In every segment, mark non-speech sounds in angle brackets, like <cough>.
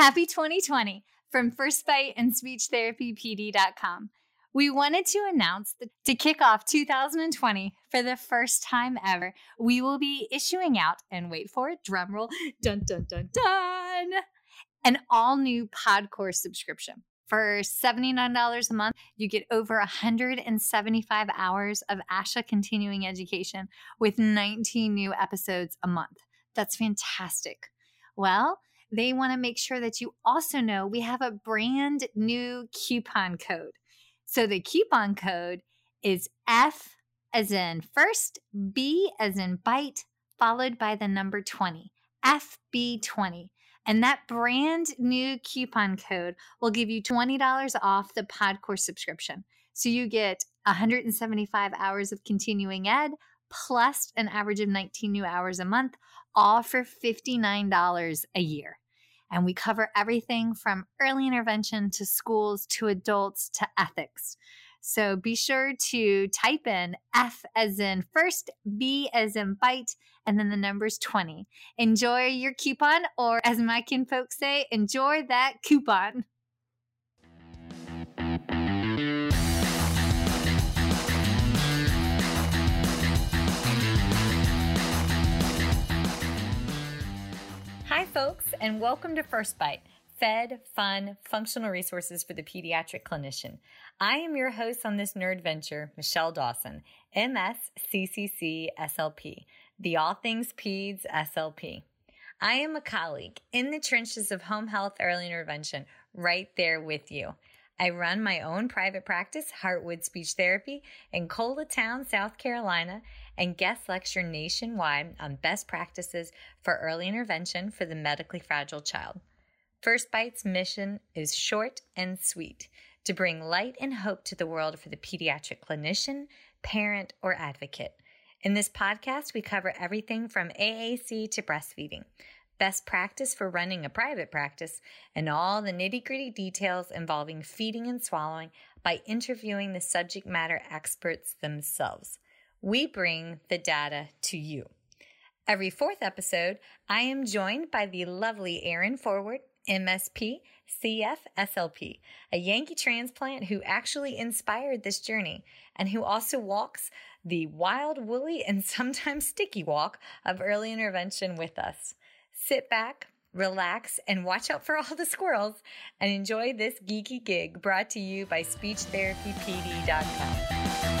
Happy 2020 from First Bite and SpeechTherapyPD.com. We wanted to announce that to kick off 2020 for the first time ever, we will be issuing out, and wait for it, drumroll, dun dun dun dun, an all new Podcore subscription. For $79 a month, you get over 175 hours of ASHA continuing education with 19 new episodes a month. That's fantastic. Well, they want to make sure that you also know we have a brand new coupon code. So the coupon code is F as in first, B as in bite, followed by the number 20, FB20. And that brand new coupon code will give you $20 off the Podcore subscription. So you get 175 hours of continuing ed plus an average of 19 new hours a month, all for $59 a year. And we cover everything from early intervention to schools to adults to ethics. So be sure to type in F as in first, B as in bite, and then the number's 20. Enjoy your coupon, or as my kin folks say, enjoy that coupon. Folks, and welcome to First Bite Fed, Fun, Functional Resources for the Pediatric Clinician. I am your host on this nerd venture, Michelle Dawson, MS CCC SLP, the All Things Peds SLP. I am a colleague in the trenches of home health early intervention, right there with you. I run my own private practice, Heartwood Speech Therapy, in Coletown, South Carolina, and guest lecture nationwide on best practices for early intervention for the medically fragile child. First Bite's mission is short and sweet to bring light and hope to the world for the pediatric clinician, parent, or advocate. In this podcast, we cover everything from AAC to breastfeeding, best practice for running a private practice, and all the nitty gritty details involving feeding and swallowing by interviewing the subject matter experts themselves. We bring the data to you. Every fourth episode, I am joined by the lovely Erin Forward, MSP, CF, SLP, a Yankee transplant who actually inspired this journey and who also walks the wild, woolly, and <laughs> sometimes sticky walk of early intervention with us. Sit back, relax, and watch out for all the squirrels and enjoy this geeky gig brought to you by SpeechTherapyPD.com.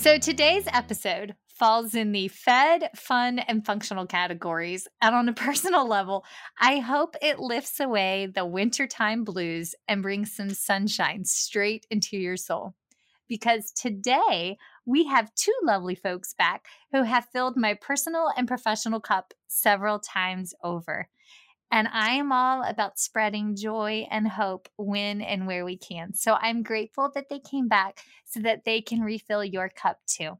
So today's episode falls in the fed, fun, and functional categories. And on a <laughs> personal level, I hope it lifts away the wintertime blues and brings some sunshine straight into your soul. Because today we have two lovely folks back who have filled my personal and professional cup several times over. And I am all about spreading joy and hope when and where we can. So I'm grateful that they came back so that they can refill your cup too.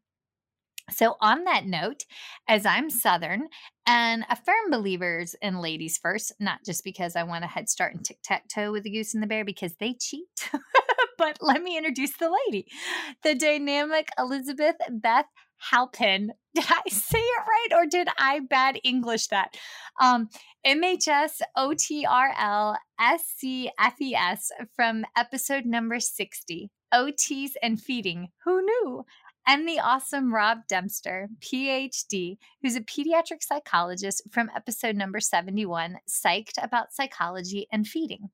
So, on that note, as I'm Southern and a firm believers in ladies first, not just because I want a head start in tic tac toe with the goose and the bear because they cheat, <laughs> but let me introduce the lady, the dynamic Elizabeth Beth Halpin. <laughs> Did I say it right or did I bad English that? Um, MHS from episode number 60 OTs and Feeding. Who knew? And the awesome Rob Dempster, PhD, who's a pediatric psychologist from episode number 71, Psyched about Psychology and Feeding.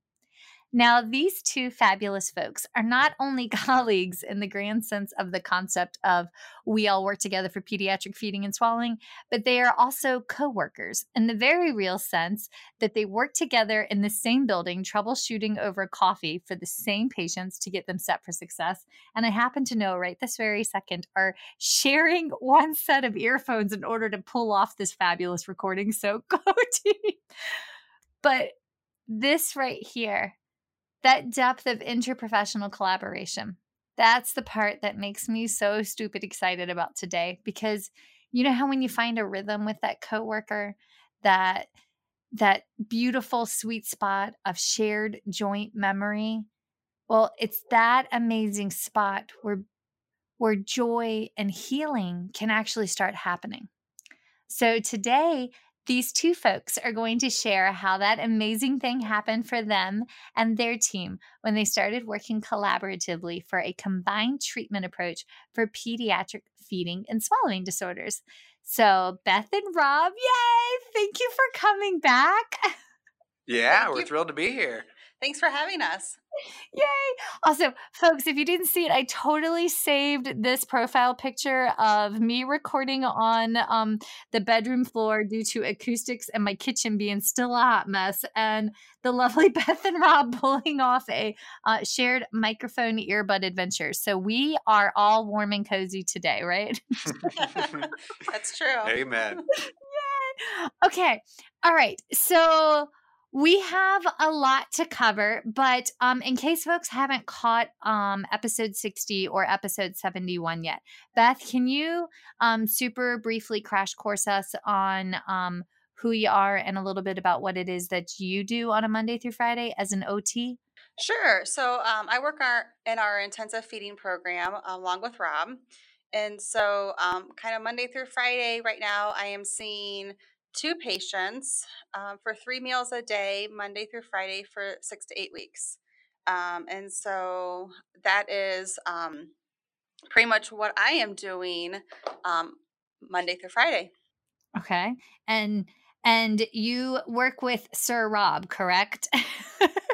Now, these two fabulous folks are not only <laughs> colleagues in the grand sense of the concept of we all work together for pediatric feeding and swallowing, but they are also co workers in the very real sense that they work together in the same building, troubleshooting over coffee for the same patients to get them set for success. And I happen to know right this very second are sharing <laughs> one set of earphones in order to pull off this fabulous recording. So <laughs> go team. But this right here that depth of interprofessional collaboration. That's the part that makes me so stupid excited about today because you know how when you find a rhythm with that coworker that that beautiful sweet spot of shared joint memory Well, it's that amazing spot where where joy and healing can actually start happening. So today, these two folks are going to share how that amazing thing happened for them and their team when they started working collaboratively for a combined treatment approach for pediatric feeding and swallowing disorders. So, Beth and Rob, yay! Thank you for coming back. <laughs> Yeah, Thank we're you. thrilled to be here. Thanks for having us. Yay! Also, folks, if you didn't see it, I totally saved this profile picture of me recording on um, the bedroom floor due to acoustics and my kitchen being still a hot mess, and the lovely <laughs> Beth and Rob pulling off a uh, shared microphone earbud adventure. So we are all warm and cozy today, right? <laughs> That's true. Amen. <laughs> Yay! Okay. All right. So we have a lot to cover, but um, in case folks haven't caught um, episode 60 or episode 71 yet, Beth, can you um, super briefly crash course us on um, who you are and a little bit about what it is that you do on a Monday through Friday as an OT? Sure. So um, I work our, in our intensive feeding program along with Rob. And so, um, kind of Monday through Friday, right now, I am seeing two patients um, for three meals a day, Monday through Friday, for six to eight weeks. Um, and so that is um, pretty much what I am doing um, Monday through Friday. Okay. And and you work with Sir Rob, correct? <laughs>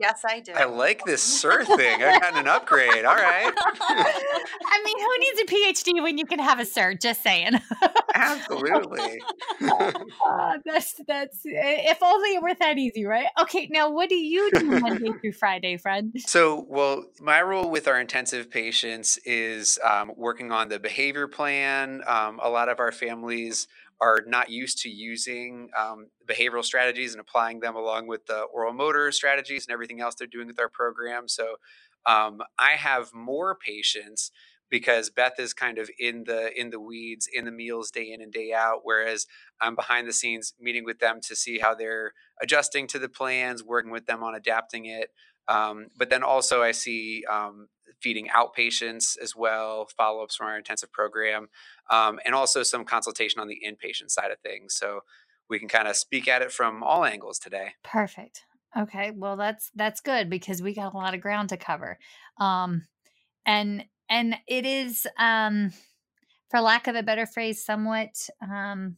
Yes, I do. I like this sir thing. I got an upgrade. All right. I mean, who needs a PhD when you can have a sir? Just saying. Absolutely. uh, <laughs> that's that's if only it were that easy, right? Okay, now what do you do Monday <laughs> through Friday, friend? So, well, my role with our intensive patients is um, working on the behavior plan. Um, a lot of our families are not used to using um, behavioral strategies and applying them along with the oral motor strategies and everything else they're doing with our program. So um, I have more patients because Beth is kind of in the in the weeds in the meals day in and day out, whereas I'm behind the scenes meeting with them to see how they're adjusting to the plans, working with them on adapting it. Um, but then also I see um, feeding outpatients as well, follow ups from our intensive program, um, and also some consultation on the inpatient side of things. So we can kind of speak at it from all angles today. Perfect. Okay, well that's that's good because we got a lot of ground to cover, um, and and it is, um, for lack of a better phrase, somewhat um,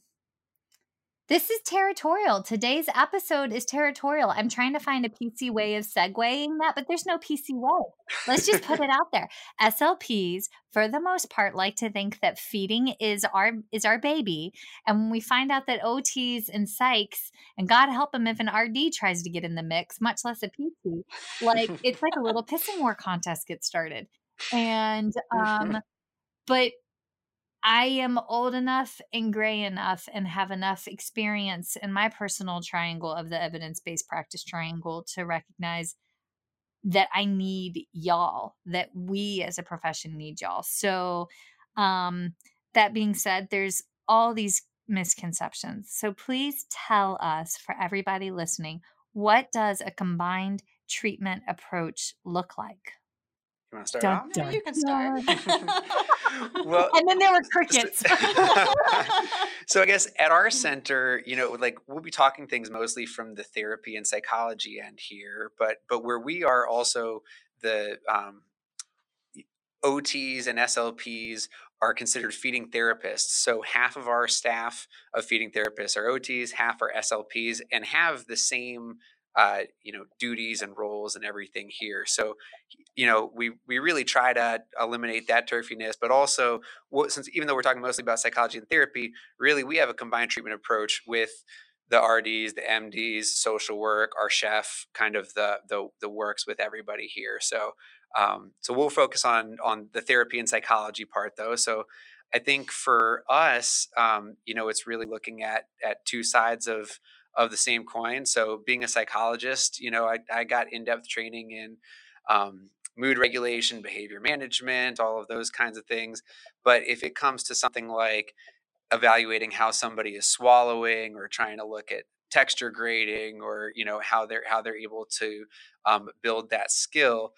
this is territorial. Today's episode is territorial. I'm trying to find a PC way of segueing that, but there's no PC way. Let's just put it out there. SLPs, for the most part, like to think that feeding is our is our baby, and when we find out that OTs and psychs, and God help them if an RD tries to get in the mix, much less a PC, like it's like a little <laughs> pissing war contest gets started. And um, but I am old enough and gray enough and have enough experience in my personal triangle of the evidence based practice triangle to recognize that I need y'all, that we as a profession need y'all. So, um, that being said, there's all these misconceptions. So, please tell us, for everybody listening, what does a combined treatment approach look like? You want to start dun, off? Dun, you can start. <laughs> well, and then there were <laughs> crickets. <laughs> so I guess at our center, you know, like we'll be talking things mostly from the therapy and psychology end here, but but where we are also the um, OTs and SLPs are considered feeding therapists. So half of our staff of feeding therapists are OTs, half are SLPs, and have the same uh, you know duties and roles and everything here. So you know we we really try to eliminate that turfiness, but also since even though we're talking mostly about psychology and therapy, really we have a combined treatment approach with the RDs, the MDs, social work, our chef, kind of the the, the works with everybody here. So um, so we'll focus on on the therapy and psychology part though. So I think for us, um, you know, it's really looking at at two sides of of the same coin. So being a psychologist, you know, I, I got in-depth training in um, mood regulation, behavior management, all of those kinds of things. But if it comes to something like evaluating how somebody is swallowing or trying to look at texture grading or you know how they're how they're able to um, build that skill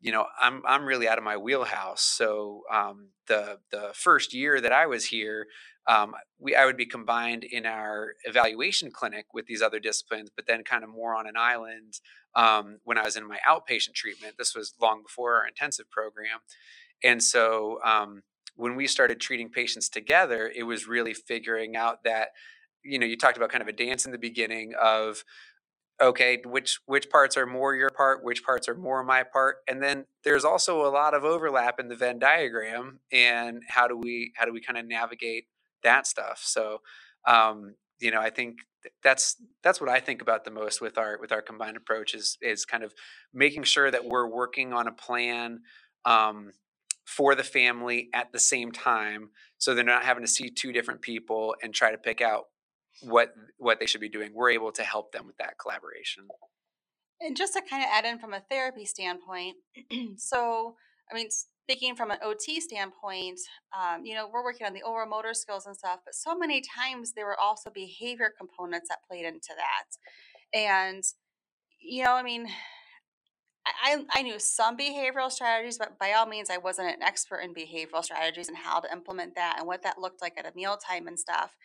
you know, I'm I'm really out of my wheelhouse. So um, the the first year that I was here, um, we I would be combined in our evaluation clinic with these other disciplines, but then kind of more on an island um, when I was in my outpatient treatment. This was long before our intensive program, and so um, when we started treating patients together, it was really figuring out that you know you talked about kind of a dance in the beginning of okay which which parts are more your part which parts are more my part and then there's also a lot of overlap in the venn diagram and how do we how do we kind of navigate that stuff so um you know i think that's that's what i think about the most with our with our combined approach is is kind of making sure that we're working on a plan um for the family at the same time so they're not having to see two different people and try to pick out what what they should be doing we're able to help them with that collaboration and just to kind of add in from a therapy standpoint <clears throat> so i mean speaking from an ot standpoint um, you know we're working on the oral motor skills and stuff but so many times there were also behavior components that played into that and you know i mean I, I knew some behavioral strategies, but by all means, I wasn't an expert in behavioral strategies and how to implement that and what that looked like at a mealtime and stuff.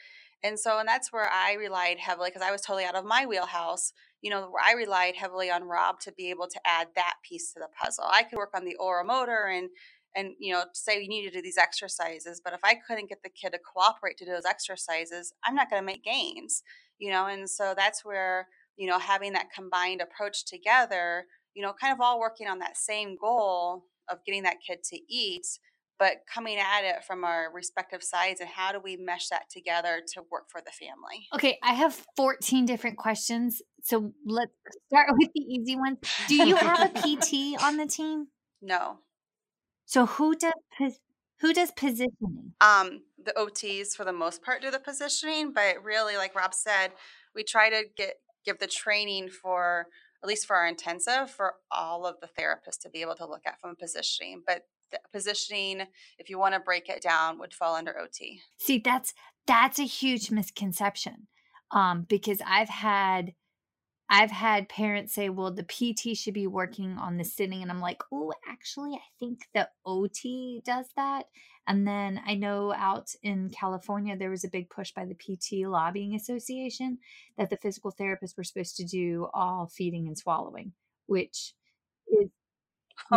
And so, and that's where I relied heavily because I was totally out of my wheelhouse. You know, where I relied heavily on Rob to be able to add that piece to the puzzle. I could work on the oromotor and and you know say we need to do these exercises, but if I couldn't get the kid to cooperate to do those exercises, I'm not going to make gains. You know, and so that's where you know having that combined approach together. You know, kind of all working on that same goal of getting that kid to eat but coming at it from our respective sides and how do we mesh that together to work for the family? Okay i have 14 different questions so let's <laughs> start with the easy ones. Do you have a <laughs> pt on the team? No. So who does who does positioning? Um the ots for the most part do the positioning but really like rob said we try to get give the training for at least for our intensive for all of the therapists to be able to look at from positioning but positioning if you want to break it down would fall under ot see that's that's a huge misconception um because i've had i've had parents say well the pt should be working on the sitting and i'm like oh actually i think the ot does that. And then i know out in california there was a big push by the pt lobbying association that the physical therapists were supposed to do all feeding and swallowing which is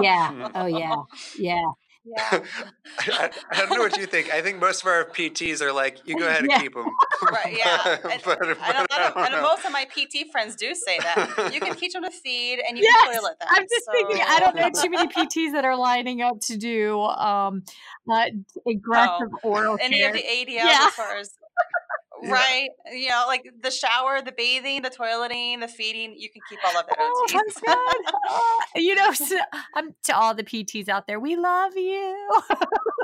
yeah. <laughs> Oh yeah. Yeah. Yeah. <laughs> I, I, don't know what you think. I think most of our PTs are like, you go ahead and yeah. keep them. <laughs> right. Yeah. And, but, but I don't, and most of my PT friends do say that you can teach them to feed and you yes, can toilet them. I'm just so. thinking. I don't know too many PTs that are lining up to do um, uh, aggressive oh, oral any care. of the ADLs yeah. as far as yeah. right? You know, like the shower, the bathing, the toileting, the feeding. You can keep all of that. Oh! Oh, <laughs> you know, so, um, to all the PTs out there, we love you.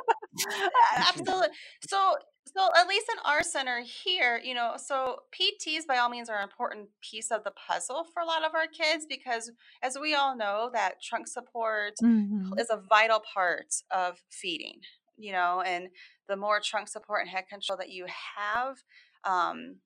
<laughs> Absolutely. So, so at least in our center here, you know, so PTs by all means are an important piece of the puzzle for a lot of our kids because, as we all know, that trunk support mm-hmm. is a vital part of feeding. You know, and the more trunk support and head control that you have, um,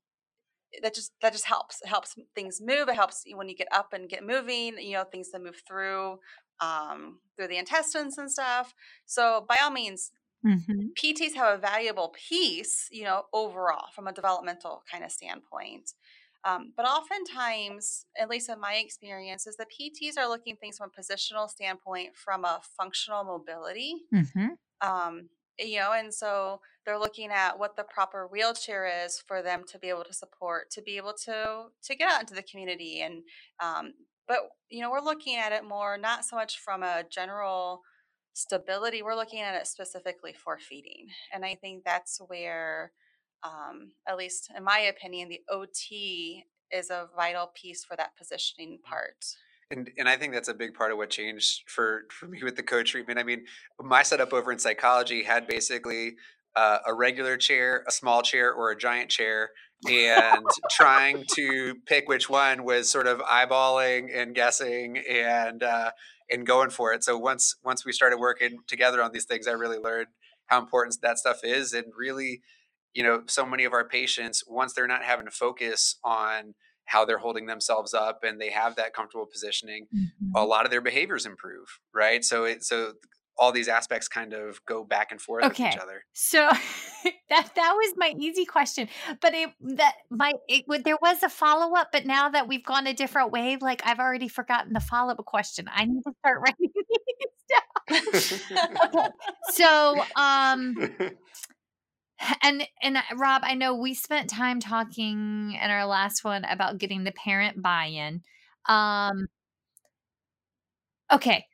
that just that just helps. It helps things move. It helps when you get up and get moving. You know, things to move through um, through the intestines and stuff. So by all means, mm-hmm. PTs have a valuable piece. You know, overall from a developmental kind of standpoint. Um, but oftentimes, at least in my experience, is the PTs are looking things from a positional standpoint, from a functional mobility. Mm-hmm. Um, you know, and so they're looking at what the proper wheelchair is for them to be able to support, to be able to to get out into the community, and um, but you know, we're looking at it more not so much from a general stability. We're looking at it specifically for feeding, and I think that's where, um, at least in my opinion, the OT is a vital piece for that positioning part. And and I think that's a big part of what changed for for me with the co-treatment. I mean, my setup over in psychology had basically uh, a regular chair, a small chair, or a giant chair, and <laughs> trying to pick which one was sort of eyeballing and guessing and uh, and going for it. So once once we started working together on these things, I really learned how important that stuff is, and really, you know, so many of our patients once they're not having to focus on how they're holding themselves up and they have that comfortable positioning, Mhm. a lot of their behaviors improve, right? So it so all these aspects kind of go back and forth with Okay. each other. So <laughs> that that was my easy question, but it that my it would there was a follow up, but now that we've gone a different way, like I've already forgotten the follow up question. I need to start <laughs> writing these down. <laughs> Okay, so um, <laughs> and and uh, Rob, I know we spent time talking in our last one about getting the parent buy in. Um, okay,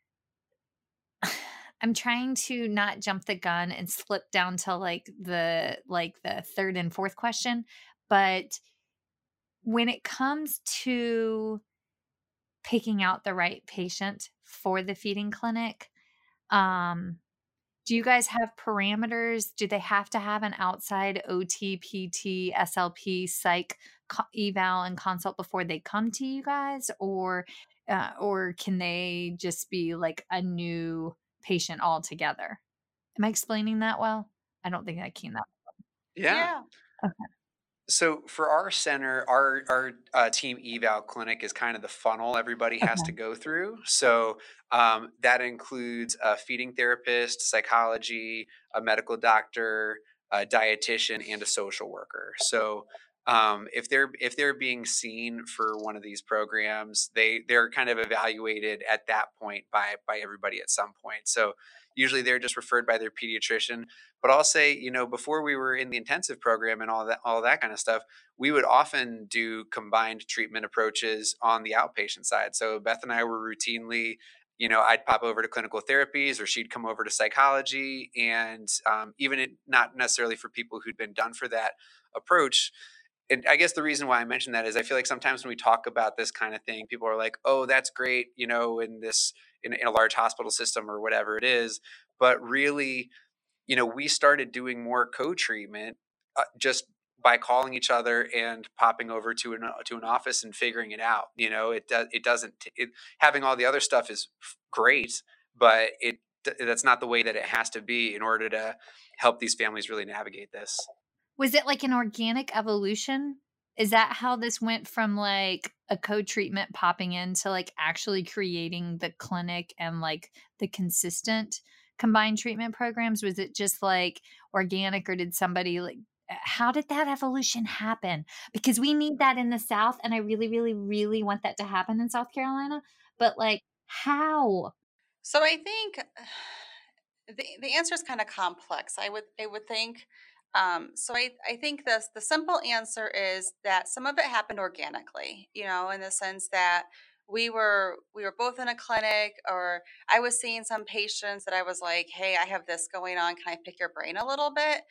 <sighs> I'm trying to not jump the gun and slip down to like the like the third and fourth question, but when it comes to picking out the right patient for the feeding clinic, um do you guys have parameters? Do they have to have an outside OT, PT, SLP, psych co- eval and consult before they come to you guys, or uh, or can they just be like a new patient altogether? Am I explaining that well? I don't think I can. That yeah. So for our center, our our uh, team eval clinic is kind of the funnel everybody has Okay. to go through. So um, that includes a feeding therapist, psychology, a medical doctor, a dietitian, and a social worker. So um, if they're if they're being seen for one of these programs, they they're kind of evaluated at that point by by everybody at some point. So usually they're just referred by their pediatrician but I'll say, you know, before we were in the intensive program and all that, all that kind of stuff, we would often do combined treatment approaches on the outpatient side. So Beth and I were routinely, you know, I'd pop over to clinical therapies, or she'd come over to psychology, and um, even it, not necessarily for people who'd been done for that approach. And I guess the reason why I mention that is I feel like sometimes when we talk about this kind of thing, people are like, "Oh, that's great," you know, in this in, in a large hospital system or whatever it is. But really, you know, we started doing more co-treatment uh, just by calling each other and popping over to an to an office and figuring it out. You know, it does it doesn't it, having all the other stuff is great, but it that's not the way that it has to be in order to help these families really navigate this. Was it like an organic evolution? Is that how this went from like a co-treatment popping into like actually creating the clinic and like the consistent combined treatment programs? Was it just like organic or did somebody like uh, how did that evolution happen? Because we need that in the South and I really, really, really want that to happen in South Carolina. But like how? So I think <sighs> the the answer is kind of complex. I would I would think. Um, so I I think this the simple answer is that some of it happened organically. You know, in the sense that we were we were both in a clinic, or I was seeing some patients that I was like, hey, I have this going on. Can I pick your brain a little bit?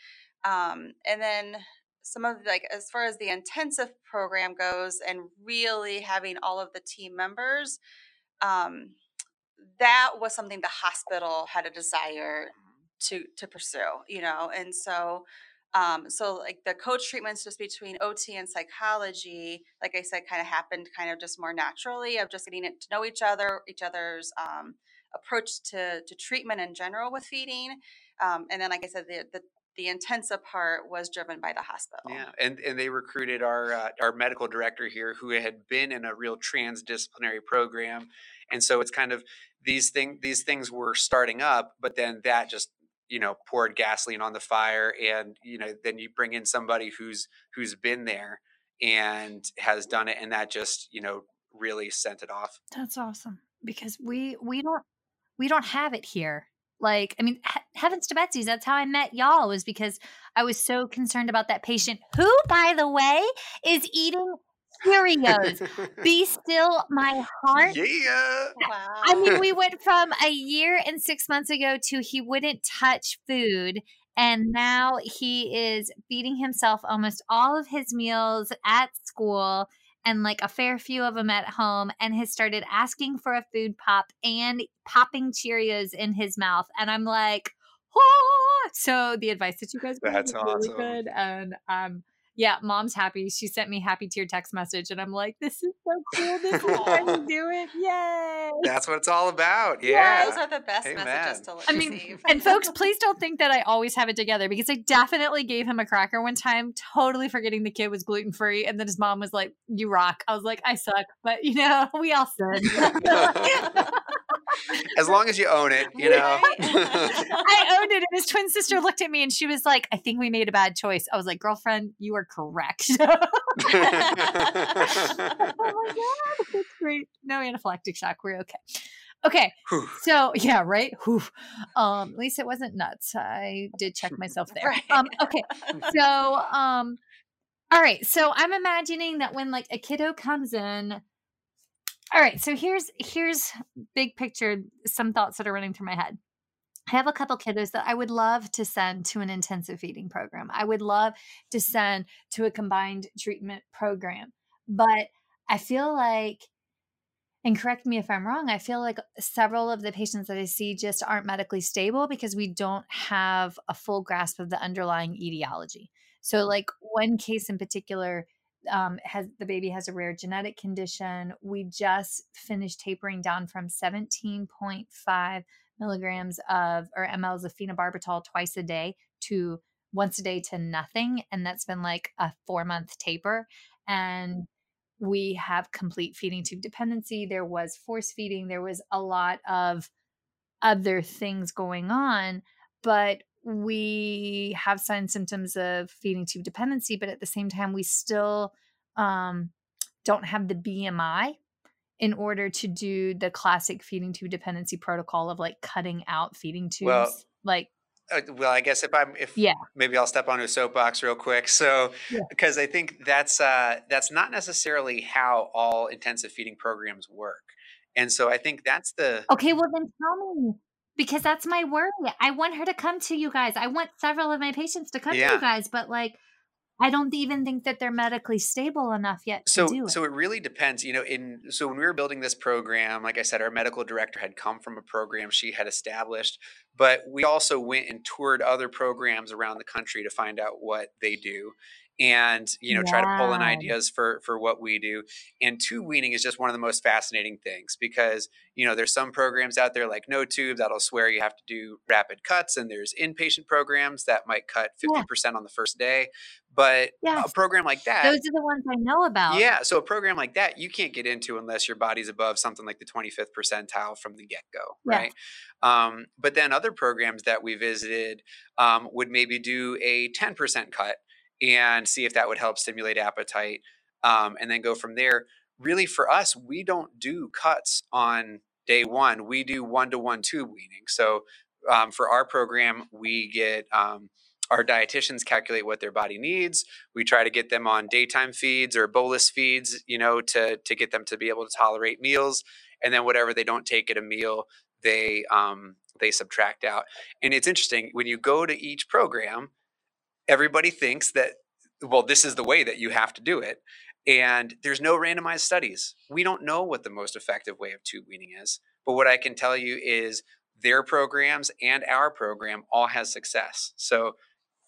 Um, and then some of like as far as the intensive program goes, and really having all of the team members. Um, that was something the hospital had a desire to to pursue you know and so um so like the co-treatments just between ot and psychology like i said kind of happened kind of just more naturally of just getting it to know each other each other's um approach to to treatment in general with feeding um and then like i said the the the intensive part was driven by the hospital. Yeah, and and they recruited our uh, our medical director here, who had been in a real transdisciplinary program, and so it's kind of these thing these things were starting up, but then that just you know poured gasoline on the fire, and you know then you bring in somebody who's who's been there and has done it, and that just you know really sent it off. That's awesome because we we don't we don't have it here. Like, I mean, he- heavens to Betsy's, that's how I met y'all, was because I was so concerned about that patient who, by the way, is eating Cheerios. <laughs> Be still my heart. yeah. Wow. I mean, we went from a year and six months ago to he wouldn't touch food. And now he is feeding himself almost all of his meals at school and like a fair few of them at home and has started asking for a food pop and popping Cheerios in his mouth. And I'm like, oh! so the advice that you guys gave That's was really awesome. good. And um, yeah, mom's happy. She sent me happy tear text message, and I'm like, this is so cool. This is how you <laughs> do it. Yay! That's what it's all about. Yeah, Those are the best Amen. messages to I mean, receive. and folks, <laughs> please don't think that I always have it together because I definitely gave him a cracker one time, totally forgetting the kid was gluten free, and then his mom was like, "You rock." I was like, "I suck," but you know, <laughs> we all sin. As long as you own it, you know. Right? <laughs> I owned it, and his twin sister looked at me and she was like, "I think we made a bad choice." I was like, "Girlfriend, you are correct." oh my god, that's great. No anaphylactic shock. We're okay. Okay, Whew. so yeah, right. Whew. Um, at least it wasn't nuts. I did check myself there. Right. Um, okay, so um, all right. So I'm imagining that when like a kiddo comes in. All right, so here's here's big picture. Some thoughts that are running through my head. I have a couple kiddos that I would love to send to an intensive feeding program. I would love to send to a combined treatment program. But I feel like, and correct me if I'm wrong, I feel like several of the patients that I see just aren't medically stable because we don't have a full grasp of the underlying etiology. So, like one case in particular, um, has the baby has a rare genetic condition. We just finished tapering down from 17.5 milligrams of or mLs of phenobarbital twice a day to once a day to nothing. And that's been like a four month taper. And we have complete feeding tube dependency. There was force feeding. There was a lot of other things going on, but we have signs symptoms of feeding tube dependency. But at the same time, we still um, don't have the BMI in order to do the classic feeding tube dependency protocol of like cutting out feeding tubes. Well, like, Uh, well, I guess if I'm if yeah, maybe I'll step onto a soapbox real quick. So Yeah. because I think that's uh, that's not necessarily how all intensive feeding programs work, and so I think that's the Okay, well then tell me because that's my worry. I want her to come to you guys. I want several of my patients to come to you guys, but like I don't even think that they're medically stable enough yet to so do it. so it really depends. You know, in so when we were building this program, like I said, our medical director had come from a program she had established, but we also went and toured other programs around the country to find out what they do. And you know, try to pull in ideas for for what we do. And tube weaning is just one of the most fascinating things because you know there's some programs out there like NoTube that'll swear you have to do rapid cuts, and there's inpatient programs that might cut fifty percent on the first day. But a program like that, Those are the ones I know about. yeah, so a program like that you can't get into unless your body's above something like the 25th percentile from the get go, Yeah. right? Um, but then other programs that we visited um, would maybe do a 10% cut and see if that would help stimulate appetite um, and then go from there. Really, for us, we don't do cuts on day one, we do one to one tube weaning. So um, for our program, we get. Um, our dietitians calculate what their body needs we try to get them on daytime feeds or bolus feeds you know to to get them to be able to tolerate meals and then whatever they don't take at a meal they um they subtract out and it's interesting when you go to each program everybody thinks that well this is the way that you have to do it and there's no randomized studies. We don't know what the most effective way of tube weaning is but what i can tell you is their programs and our program all has success. So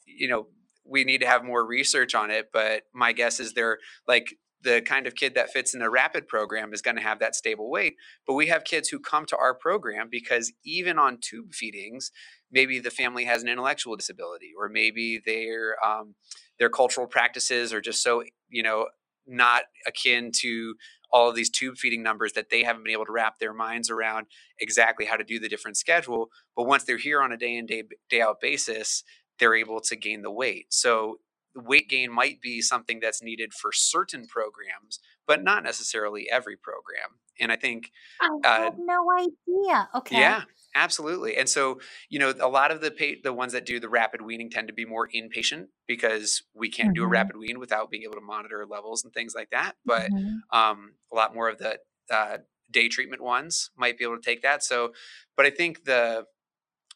you know we need to have more research on it but my guess is they're like the kind of kid that fits in a rapid program is going to have that stable weight but we have kids who come to our program because even on tube feedings maybe the family has an intellectual disability or maybe their um, their cultural practices are just so you know not akin to all of these tube feeding numbers that they haven't been able to wrap their minds around exactly how to do the different schedule but once they're here on a day in day day out basis they're able to gain the weight. So weight gain might be something that's needed for certain programs, but not necessarily every program. And I think, I uh, had no idea. Okay. yeah, absolutely. And so, you know, a lot of the pa- the ones that do the rapid weaning tend to be more inpatient because we can't do a Mhm. rapid wean without being able to monitor levels and things like that. But Mhm. um, a lot more of the uh, day treatment ones might be able to take that. So, but I think the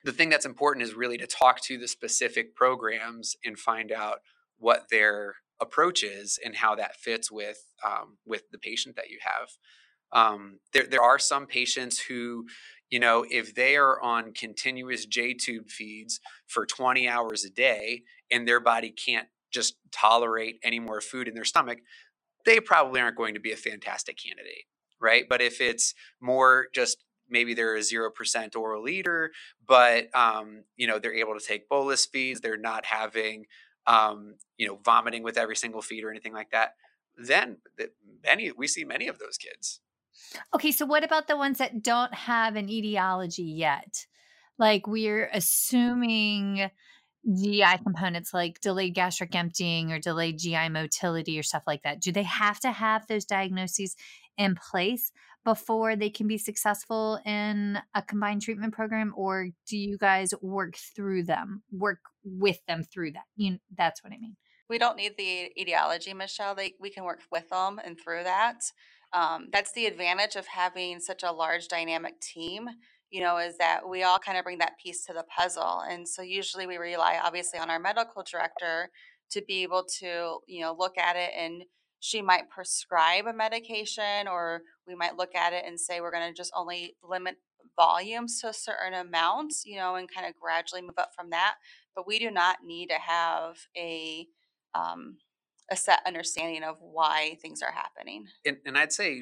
the thing that's important is really to talk to the specific programs and find out what their approach is and how that fits with um, with the patient that you have. Um, there there are some patients who, you know, if they are on continuous J tube feeds for 20 hours a day and their body can't just tolerate any more food in their stomach, they probably aren't going to be a fantastic candidate, right? But if it's more just maybe they're a 0% oral eater, but, um, you know, they're able to take bolus feeds, they're not having, um, you know, vomiting with every single feed or anything like that, then the, many, we see many of those kids. Okay, so what about the ones that don't have an etiology yet? Like we're assuming GI components like delayed gastric emptying or delayed GI motility or stuff like that. Do they have to have those diagnoses in place before they can be successful in a combined treatment program or do you guys work through them, work with them through that? You that's what I mean. We don't need the etiology, Michelle. They, we can work with them and through that. Um, that's the advantage of having such a large dynamic team you know, is that we all kind of bring that piece to the puzzle. And so usually we rely obviously on our medical director to be able to, you know, look at it and she might prescribe a medication or we might look at it and say we're going to just only limit volumes to a certain amount, you know, and kind of gradually move up from that. But we do not need to have a um, a set understanding of why things are happening. And, and I'd say,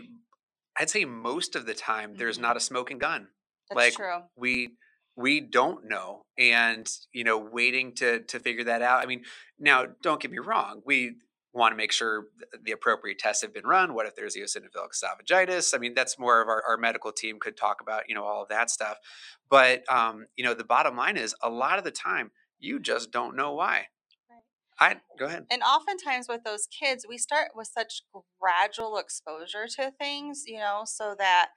I'd say most of the time there's mm-hmm. not a smoking gun. That's like true. we we don't know and you know waiting to to figure that out i mean now don't get me wrong we want to make sure the appropriate tests have been run what if there's eosinophilic esophagitis? I mean that's more of our, our medical team could talk about you know all of that stuff. But um, you know the bottom line is a lot of the time you just don't know why. I go ahead. And oftentimes with those kids, we start with such gradual exposure to things, you know, so that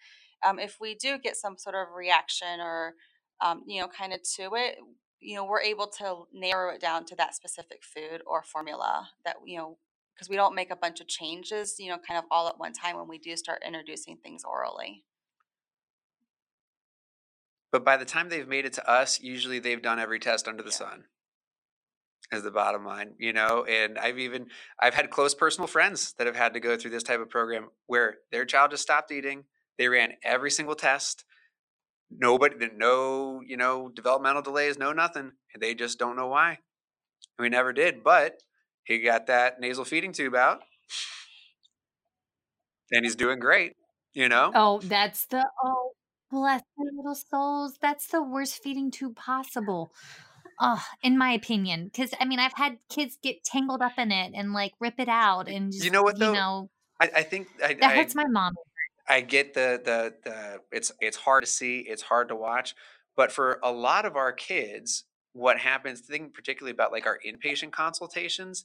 um, if we do get some sort of reaction or um, you know kind of to it you know we're able to narrow it down to that specific food or formula that you know because we don't make a bunch of changes you know kind of all at one time when we do start introducing things orally but by the time they've made it to us usually they've done every test under the yeah. sun is the bottom line you know and i've even i've had close personal friends that have had to go through this type of program where their child just stopped eating they ran every single test. Nobody, no, you know, developmental delays, no nothing. They just don't know why. We never did, but he got that nasal feeding tube out, and he's doing great. You know. Oh, that's the oh, bless their little souls. That's the worst feeding tube possible. Oh, in my opinion, because I mean, I've had kids get tangled up in it and like rip it out, and just, you know what? Though, you know, I, I think I, that hurts my mom. I get the the the it's it's hard to see, it's hard to watch, but for a lot of our kids, what happens, think particularly about like our inpatient consultations,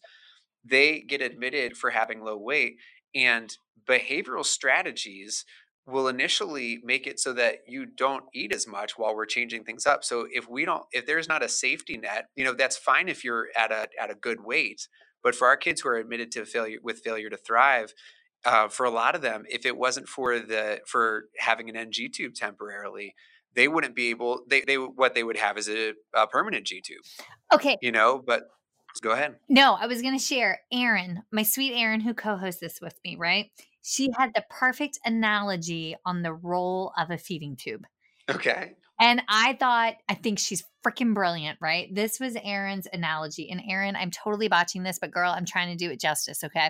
they get admitted for having low weight and behavioral strategies will initially make it so that you don't eat as much while we're changing things up. So if we don't if there's not a safety net, you know, that's fine if you're at a at a good weight, but for our kids who are admitted to failure with failure to thrive, uh, for a lot of them, if it wasn't for the for having an NG tube temporarily, they wouldn't be able. They they what they would have is a, a permanent G tube. Okay, you know, but let's go ahead. No, I was going to share Erin, my sweet Erin, who co-hosts this with me. Right, she had the perfect analogy on the role of a feeding tube. Okay. And I thought, I think she's freaking brilliant, right? This was Erin's analogy. And Erin, I'm totally botching this, but girl, I'm trying to do it justice. Okay.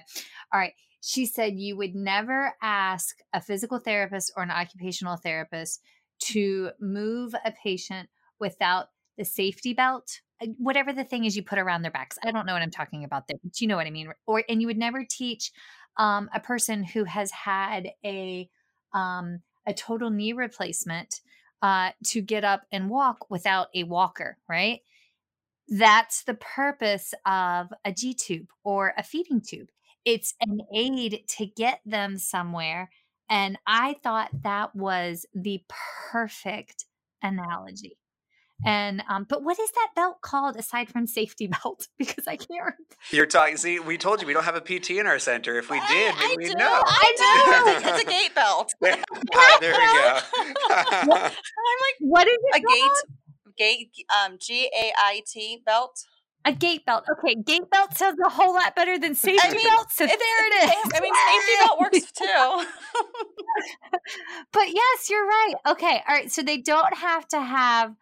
All right she said you would never ask a physical therapist or an occupational therapist to move a patient without the safety belt uh, whatever the thing is you put around their backs i don't know what i'm talking about there but you know what i mean or and you would never teach um, a person who has had a um, a total knee replacement uh, to get up and walk without a walker right that's the purpose of a g tube or a feeding tube it's an aid to get them somewhere. And I thought that was the perfect analogy. And um, but what is that belt called aside from safety <laughs> belt? Because I can't. Remember. You're talking. See, we told you we don't have a PT in our center. If we did, I, we do, know. I do. it's a gait belt. <laughs> there, there we go. <laughs> I'm like, what is it? A called? gait, gait, um, G A I T belt. A gait belt. Okay, gait belt sounds a whole lot better than safety I mean, belt. So there it is. I mean, safety belt works <laughs> too. <laughs> but yes, you're right. Okay, all right. So they don't have to have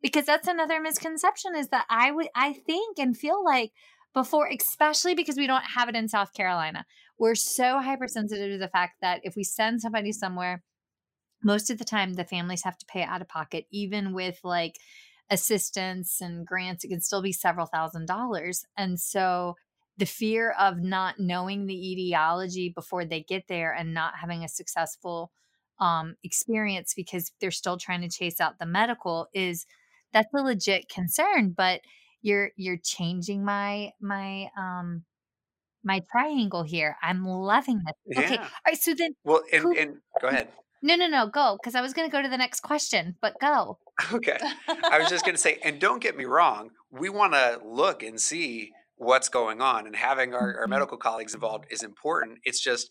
because that's another misconception is that I would I think and feel like before, especially because we don't have it in South Carolina. We're so hypersensitive to the fact that if we send somebody somewhere, most of the time the families have to pay out of pocket, even with like assistance and grants, it can still be several thousand dollars. And so the fear of not knowing the etiology before they get there and not having a successful um, experience because they're still trying to chase out the medical is that's a legit concern but you're you're changing my my um my triangle here i'm loving this okay Yeah. all right so then Well, and, who and go ahead. No no no go because i was going to go to the next question but go <laughs> Okay. I was just going <laughs> to say, and don't get me wrong, we want to look and see what's going on, and having our, our Mhm. medical colleagues involved is important. It's just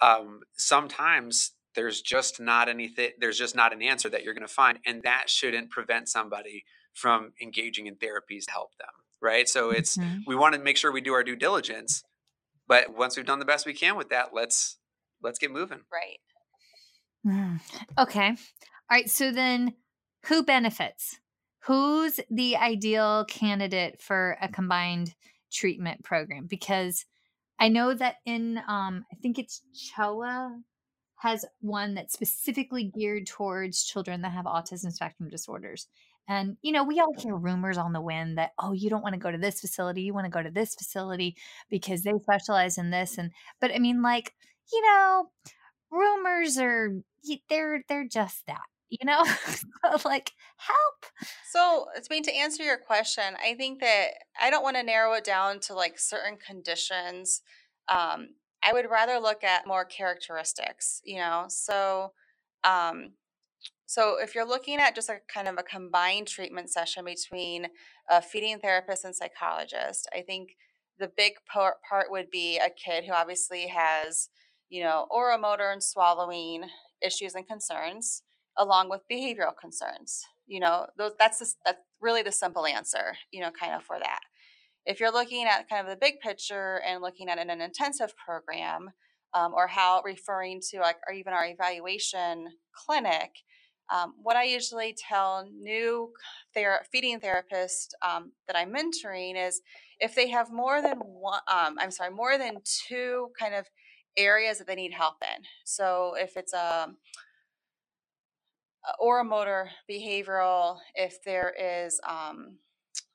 um, sometimes there's just not anything, there's just not an answer that you're going to find, and that shouldn't prevent somebody from engaging in therapies to help them, right? So it's Mhm. we want to make sure we do our due diligence, but once we've done the best we can with that, let's let's get moving. right. Mm. Okay. All right. So then who benefits? Who's the ideal candidate for a combined treatment program? Because I know that in, um, I think it's CHOA has one that's specifically geared towards children that have autism spectrum disorders. And, you know, we all hear rumors on the wind that, oh, you don't want to go to this facility. You want to go to this facility because they specialize in this. And, but I mean, like, you know, rumors are they're they're just that you know <laughs> like help So, I mean, to answer your question, I think that I don't want to narrow it down to like certain conditions. Um, I would rather look at more characteristics, you know. So, um, so if you're looking at just a kind of a combined treatment session between a feeding therapist and psychologist, I think the big part would be a kid who obviously has, you know, oromotor and swallowing issues and concerns, along with behavioral concerns. You know, those that's the, that's really the simple answer. You know, kind of for that. If you're looking at kind of the big picture and looking at an, an intensive program, um, or how referring to like or even our evaluation clinic, um, what I usually tell new feeding therapists um, that I'm mentoring is if they have more than one, um, I'm sorry, more than two kind of areas that they need help in. So if it's a, oral motor behavioral, if there is um,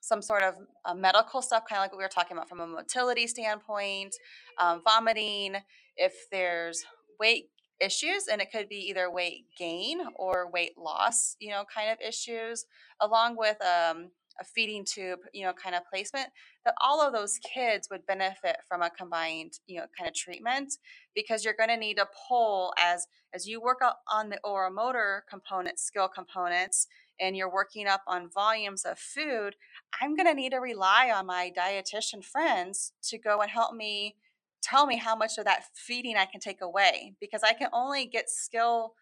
some sort of uh, medical stuff, kind of like what we were talking about from a motility standpoint, um, vomiting, if there's weight issues, and it could be either weight gain or weight loss, you know, kind of issues, along with um, a feeding tube, you know, kind of placement, that all of those kids would benefit from a combined, you know, kind of treatment because you're going to need to pull as as you work on the oral oromotor component, skill components, and you're working up on volumes of food, I'm going to need to rely on my dietitian friends to go and help me tell me how much of that feeding I can take away because I can only get skill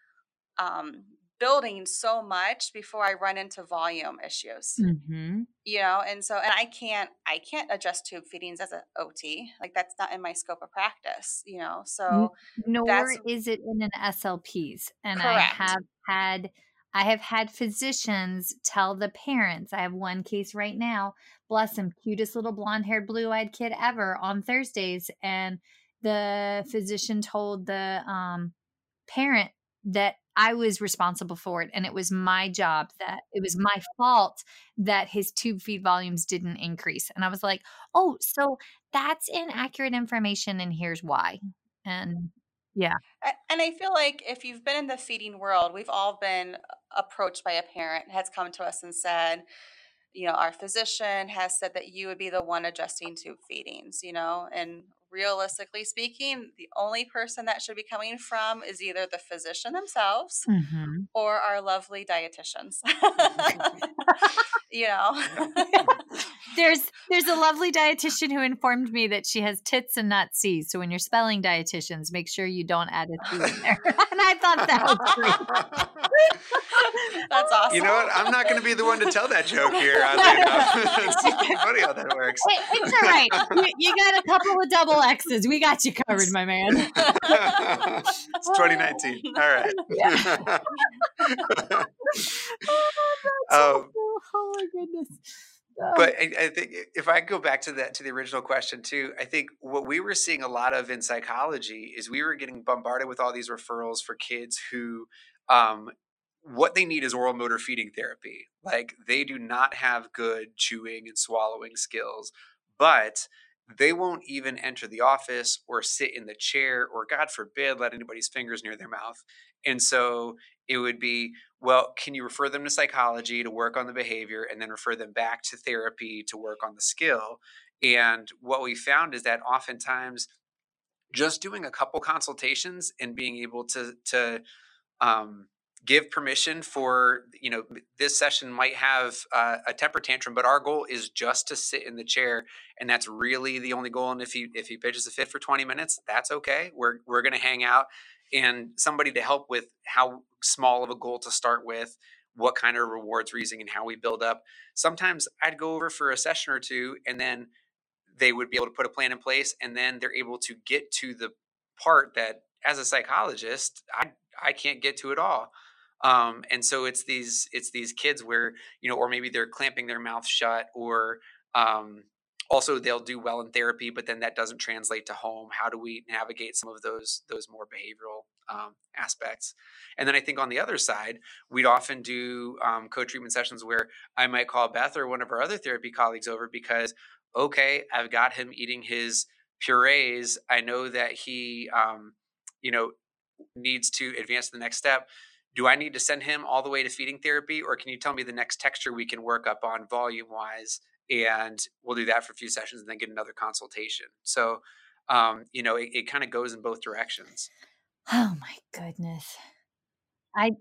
um, building so much before I run into volume issues. mm-hmm. You know, and so and I can't I can't adjust tube feedings as an OT. Like that's not in my scope of practice, you know. So nor is it in an slps and i have had i have had physicians tell the parents i have one case right now bless him cutest little blonde haired blue eyed kid ever on thursdays and the physician told the um, parent that I was responsible for it and it was my job that it was my fault that his tube feed volumes didn't increase. And I was like, "Oh, so that's inaccurate information and here's why." And yeah. And I feel like if you've been in the feeding world, we've all been uh, approached by a parent has come to us and said, you know, our physician has said that you would be the one adjusting tube feedings, you know, and realistically speaking, the only person that should be coming from is either the physician themselves Mhm. or our lovely dietitians. <laughs> <laughs> you know. <laughs> There's there's a lovely dietitian who informed me that she has tits and not C's. So when you're spelling dietitians, make sure you don't add a C in there. and I thought that was great. That's awesome. You know what? I'm not going to be the one to tell that joke here. Oddly enough. It's funny how that works. It- it's all right. <laughs> You, you got a couple of double X's. We got you covered, my man. <laughs> it's 2019. All right. <laughs> oh, that's Um, awful. oh my goodness. but I, I, think if I go back to that to the original question too, I think what we were seeing a lot of in psychology is we were getting bombarded with all these referrals for kids who um, what they need is oral motor feeding therapy. Like they do not have good chewing and swallowing skills, but they won't even enter the office or sit in the chair or god forbid let anybody's fingers near their mouth and so it would be well can you refer them to psychology to work on the behavior and then refer them back to therapy to work on the skill and what we found is that oftentimes just doing a couple consultations and being able to to um, give permission for you know this session might have uh, a temper tantrum but our goal is just to sit in the chair and that's really the only goal and if he if he pitches a fit for 20 minutes that's okay. We're we're going to hang out and somebody to help with how small of a goal to start with what kind of rewards we're using and how we build up. Sometimes i'd go over for a session or two and then they would be able to put a plan in place and then they're able to get to the part that as a psychologist i i can't get to it all um, and so it's these it's these kids where you know or maybe they're clamping their mouth shut or um, also they'll do well in therapy but then that doesn't translate to home. How do we navigate some of those those more behavioral um, aspects? And then i think on the other side we'd often do um, co-treatment sessions where i might call beth or one of our other therapy colleagues over because okay i've got him eating his purees. I know that he um, you know needs to advance to the next step do I need to send him all the way to feeding therapy, or can you tell me the next texture we can work up on volume wise? And we'll do that for a few sessions and then get another consultation. So, um, you know, it, it kind of goes in both directions. Oh my goodness. I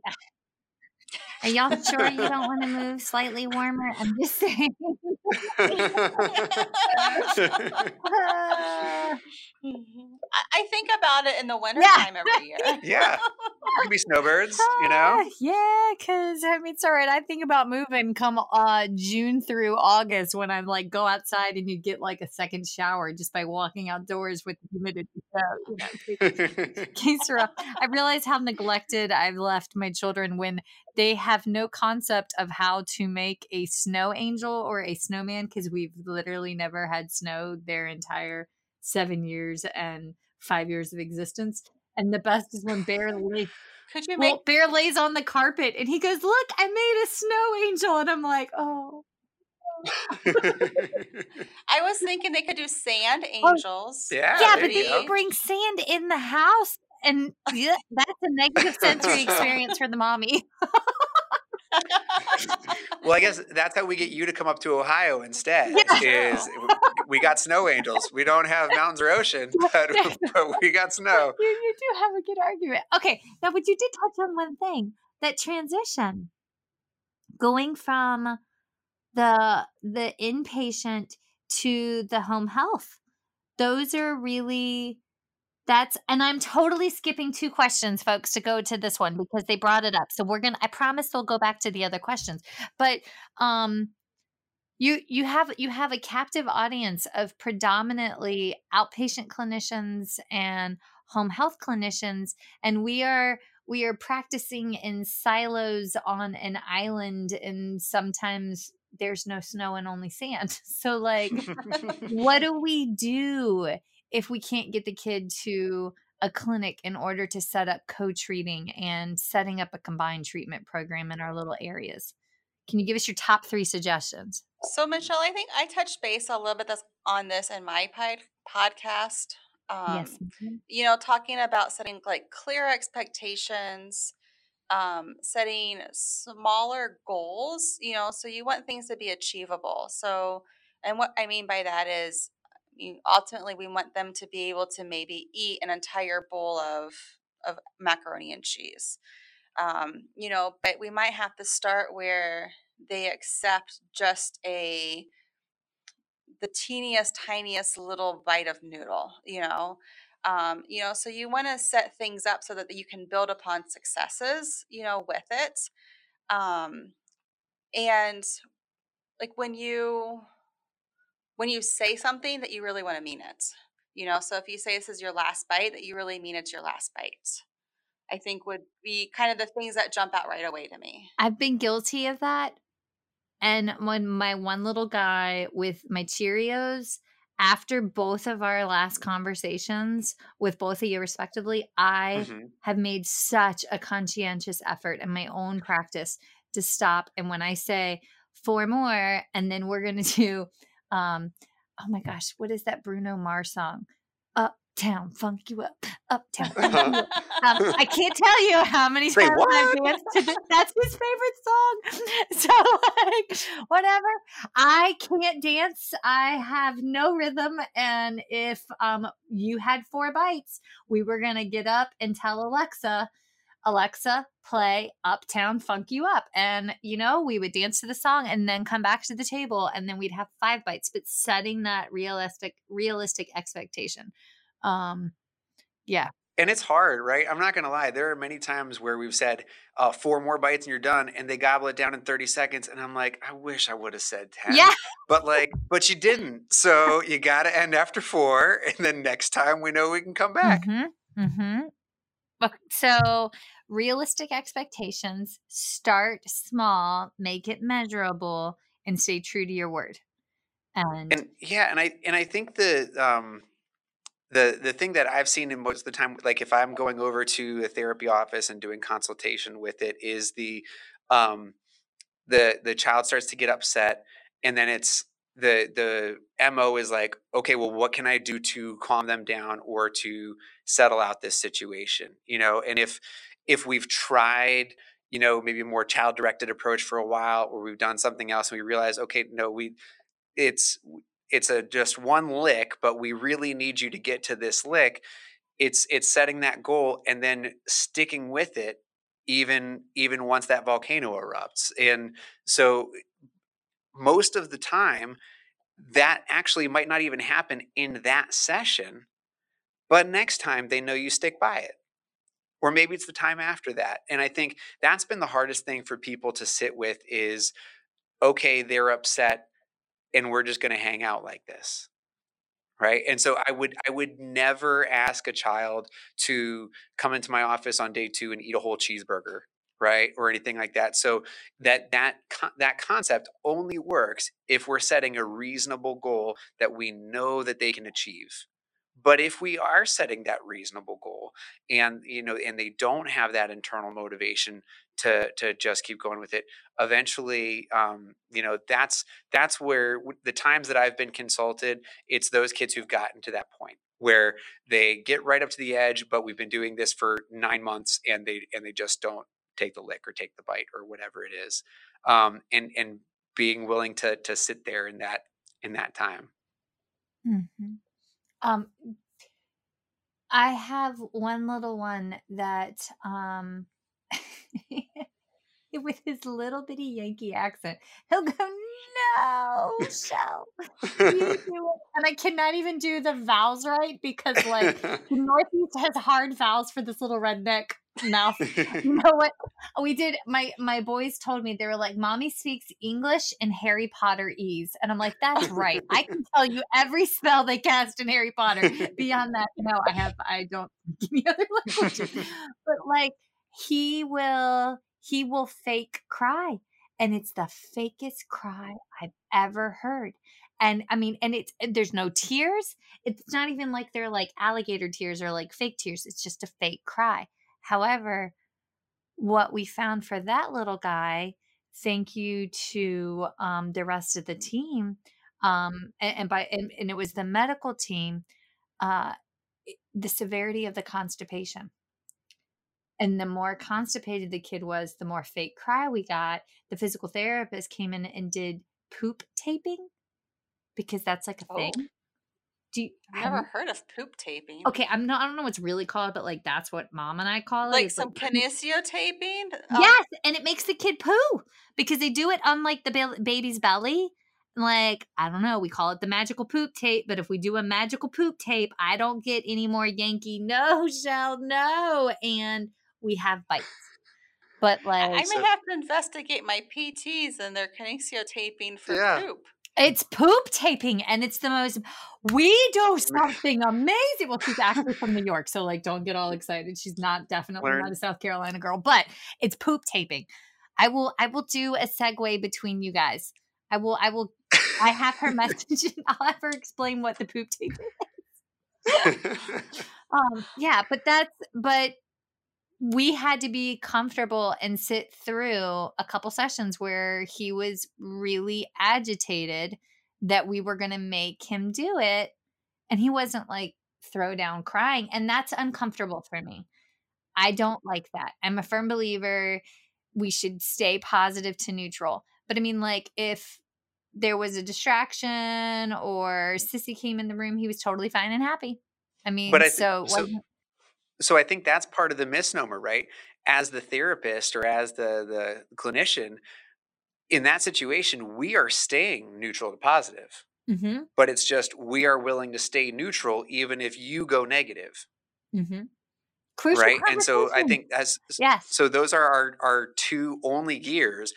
are y'all sure you don't want to move slightly warmer? I'm just saying. <laughs> <laughs> <laughs> I think about it in the wintertime yeah. every year. <laughs> Yeah. Could be snowbirds, you know? Uh, yeah, because I mean, it's all right. I think about moving come uh, June through August when I'm like, go outside and you get like a second shower just by walking outdoors with the humidity. So, you know, <laughs> I realize how neglected I've left my children when they have no concept of how to make a snow angel or a snowman because we've literally never had snow their entire seven years and five years of existence. And the best is when Bear <laughs> lays, Could you make- well, Bear lays on the carpet and he goes, "Look, I made a snow angel," and I'm like, "Oh." <laughs> I was thinking they could do sand <laughs> oh, angels. Oh, yeah, yeah, but then you bring sand in the house, and yeah, that's a negative sensory experience for the mommy. Well, I guess that's how we get you to come up to Ohio instead. Yeah. Is we got snow angels. We don't have mountains or ocean, <laughs> but, <laughs> but we got snow. You, you do have a good argument. Okay, now, but you did touch on one thing: that transition, going from the the inpatient to the home health. Those are really that's and I'm totally skipping two questions, folks, to go to this one because they brought it up. So we're gonna I promise we'll go back to the other questions. But um you you have you have a captive audience of predominantly outpatient clinicians and home health clinicians and we are we are practicing in silos on an island and sometimes there's no snow and only sand <laughs> so like <laughs> what do we do if we can't get the kid to a clinic in order to set up co-treating and setting up a combined treatment program in our little areas. Can you give us your top three suggestions? So, Michelle, I think I touched base a little bit on this in my podcast. Um, yes. You know, talking about setting like clear expectations, um, setting smaller goals, you know, so you want things to be achievable. So, and what I mean by that is ultimately we want them to be able to maybe eat an entire bowl of of macaroni and cheese. Um, you know but we might have to start where they accept just a the teeniest tiniest little bite of noodle you know? Um, you know so you want to set things up so that you can build upon successes you know with it. Um, and like when you when you say something that you really want to mean it. You know, so if you say this is your last bite, that you really mean it's your last bite. I think would be kind of the things that jump out right away to me. I've been guilty of that and when my one little guy with my Cheerios, after both of our last conversations with both of you respectively, I hmm have made such a conscientious effort in my own practice to stop. And when I say four more, and then we're gonna <laughs> do um, oh my gosh, what is that Bruno Mars song? Uptown funk you up, uptown funk you up. Um, <laughs> I can't tell you how many times I've what? danced to this. That's his favorite song. <laughs> So like whatever. I can't dance. I have no rhythm. And if um you had four bites, we were gonna get up and tell Alexa, Alexa, play Uptown Funk You Up. And, you know, we would dance to the song and then come back to the table and then we'd have five bites, but setting that realistic, realistic expectation. Um, yeah. And it's hard, right? I'm not going to lie. There are many times where we've said uh, four more bites and you're done, and they gobble it down in 30 seconds. And I'm like, I wish I would have said 10. Yeah. But like, but you didn't. So you got to end after four. And then next time we know we can come back. Mm-hmm. Mm-hmm. So realistic expectations, start small, make it measurable, and stay true to your word. And, And yeah, and I and I think the um the the thing that I've seen in most of the time, like if I'm going over to a therapy office and doing consultation with it, is the um the the child starts to get upset, and then it's the the mo is like, okay, well, what can I do to calm them down or to settle out this situation? You know, and if if we've tried you know maybe a more child directed approach for a while or we've done something else and we realize okay no we it's it's a just one lick but we really need you to get to this lick it's it's setting that goal and then sticking with it even even once that volcano erupts and so most of the time that actually might not even happen in that session but next time they know you stick by it. Or maybe it's the time after that and i think that's been the hardest thing for people to sit with is okay they're upset and we're just going to hang out like this. Right? And so i would i would never ask a child to come into my office on day 2 and eat a whole cheeseburger right or anything like that so that that that concept only works if we're setting a reasonable goal that we know that they can achieve. But if we are setting that reasonable goal and you know and they don't have that internal motivation to to just keep going with it eventually um, you know that's that's where the times that i've been consulted it's those kids who've gotten to that point where they get right up to the edge but we've been doing this for nine months and they and they just don't take the lick or take the bite or whatever it is um, and and being willing to to sit there in that in that time Mhm. um, I have one little one that um <laughs> with his little bitty Yankee accent, he'll go, No, Shell, you <laughs> do it. And I cannot even do the vowels right because like <laughs> the Northeast has hard vowels for this little redneck mouth. <laughs> You know what? We did my my boys told me they were like, Mommy speaks English and Harry Potter ease. And I'm like, that's right. I can tell you every spell they cast in Harry Potter. Beyond that, no, I have I don't <laughs> speak any other languages. But like he will he will fake cry. And it's the fakest cry I've ever heard. And I mean, and it's there's no tears. It's not even like they're like alligator tears or like fake tears. It's just a fake cry. However, what we found for that little guy, thank you to um, the rest of the team, um, and, and by and, and it was the medical team, uh, the severity of the constipation. And the more constipated the kid was, the more fake cry we got. The physical therapist came in and did poop taping because that's like a Oh. thing. Do you, I've have never you- heard of poop taping. okay, I'm not. I don't know what's really called, but like that's what mom and I call it. Like is, some poop kinesio taping? Um, Yes, and it makes the kid poo because they do it on like the ba- baby's belly. Like, I don't know, we call it the magical poop tape, but if we do a magical poop tape, I don't get any more Yankee no, shell, no. And we have bites. But like, I may So- have to investigate my PTs and their kinesio taping for Yeah. poop. It's poop taping, and it's the most, we do something amazing. Well, she's actually from New York, so like, don't get all excited. She's not definitely Learn- not a South Carolina girl, but it's poop taping. I will I will do a segue between you guys. I will I will I have her <laughs> message <laughs> and I'll have her explain what the poop table is. <laughs> um yeah, but that's but we had to be comfortable and sit through a couple sessions where he was really agitated that we were going to make him do it and he wasn't like throw down crying and that's uncomfortable for me. I don't like that. I'm a firm believer we should stay positive to neutral but i mean like if there was a distraction or sissy came in the room he was totally fine and happy. I mean but I th- so, so so I think that's part of the misnomer, right? As the therapist or as the the clinician, in that situation, we are staying neutral to positive. Mhm, But it's just we are willing to stay neutral even if you go negative, mhm. crucial right? And so I think as yes so those are our our two only gears.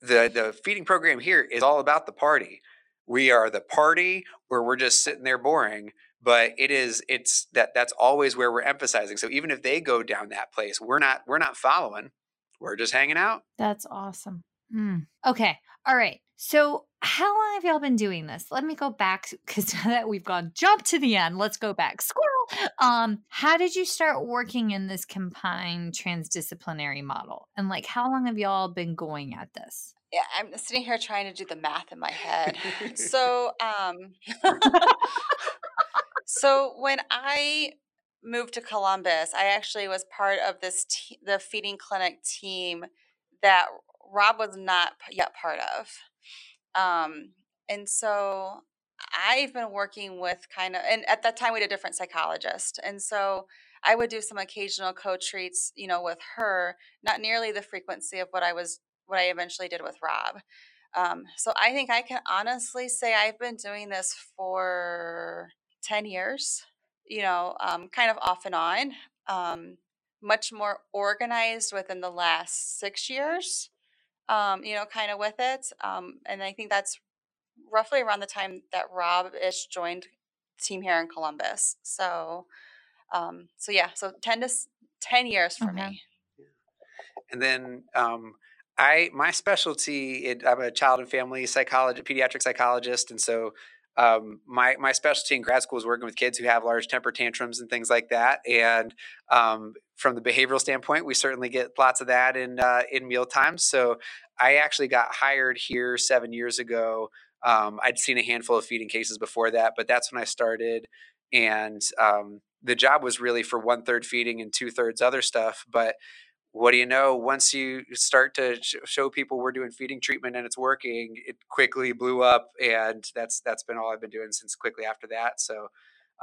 The the feeding program here is all about the party. We are the party where we're just sitting there boring, but it is it's that that's always where we're emphasizing. So even if they go down that place, we're not we're not following. We're just hanging out. That's awesome. Mm. Okay. All right. So, how long have y'all been doing this? Let me go back because <laughs> now that we've gone jump to the end, let's go back. Squirrel. Um, how did you start working in this combined transdisciplinary model? And like, how long have y'all been going at this? Yeah, I'm sitting here trying to do the math in my head. <laughs> so, um, <laughs> so when I moved to Columbus, I actually was part of this the feeding clinic team that Rob was not yet part of. Um, and so I've been working with kind of, and at that time we had a different psychologist, and so I would do some occasional co-treats, you know, with her, not nearly the frequency of what I was, what I eventually did with Rob. Um, so I think I can honestly say I've been doing this for 10 years, you know, um, kind of off and on, um, much more organized within the last six years, um, you know, kind of with it. Um, and I think that's roughly around the time that Rob ish joined team here in Columbus. So, um, so yeah, so 10 to 10 years for Okay. me. And then um, I my specialty it, I'm a child and family psychologist, pediatric psychologist, and so um, my my specialty in grad school is working with kids who have large temper tantrums and things like that. And um, from the behavioral standpoint, we certainly get lots of that in uh, in meal times. So I actually got hired here seven years ago. Um, I'd seen a handful of feeding cases before that, but that's when I started. And um, the job was really for one third feeding and two thirds other stuff. But what do you know? Once you start to sh- show people we're doing feeding treatment and it's working, it quickly blew up, and that's that's been all I've been doing since quickly after that. So,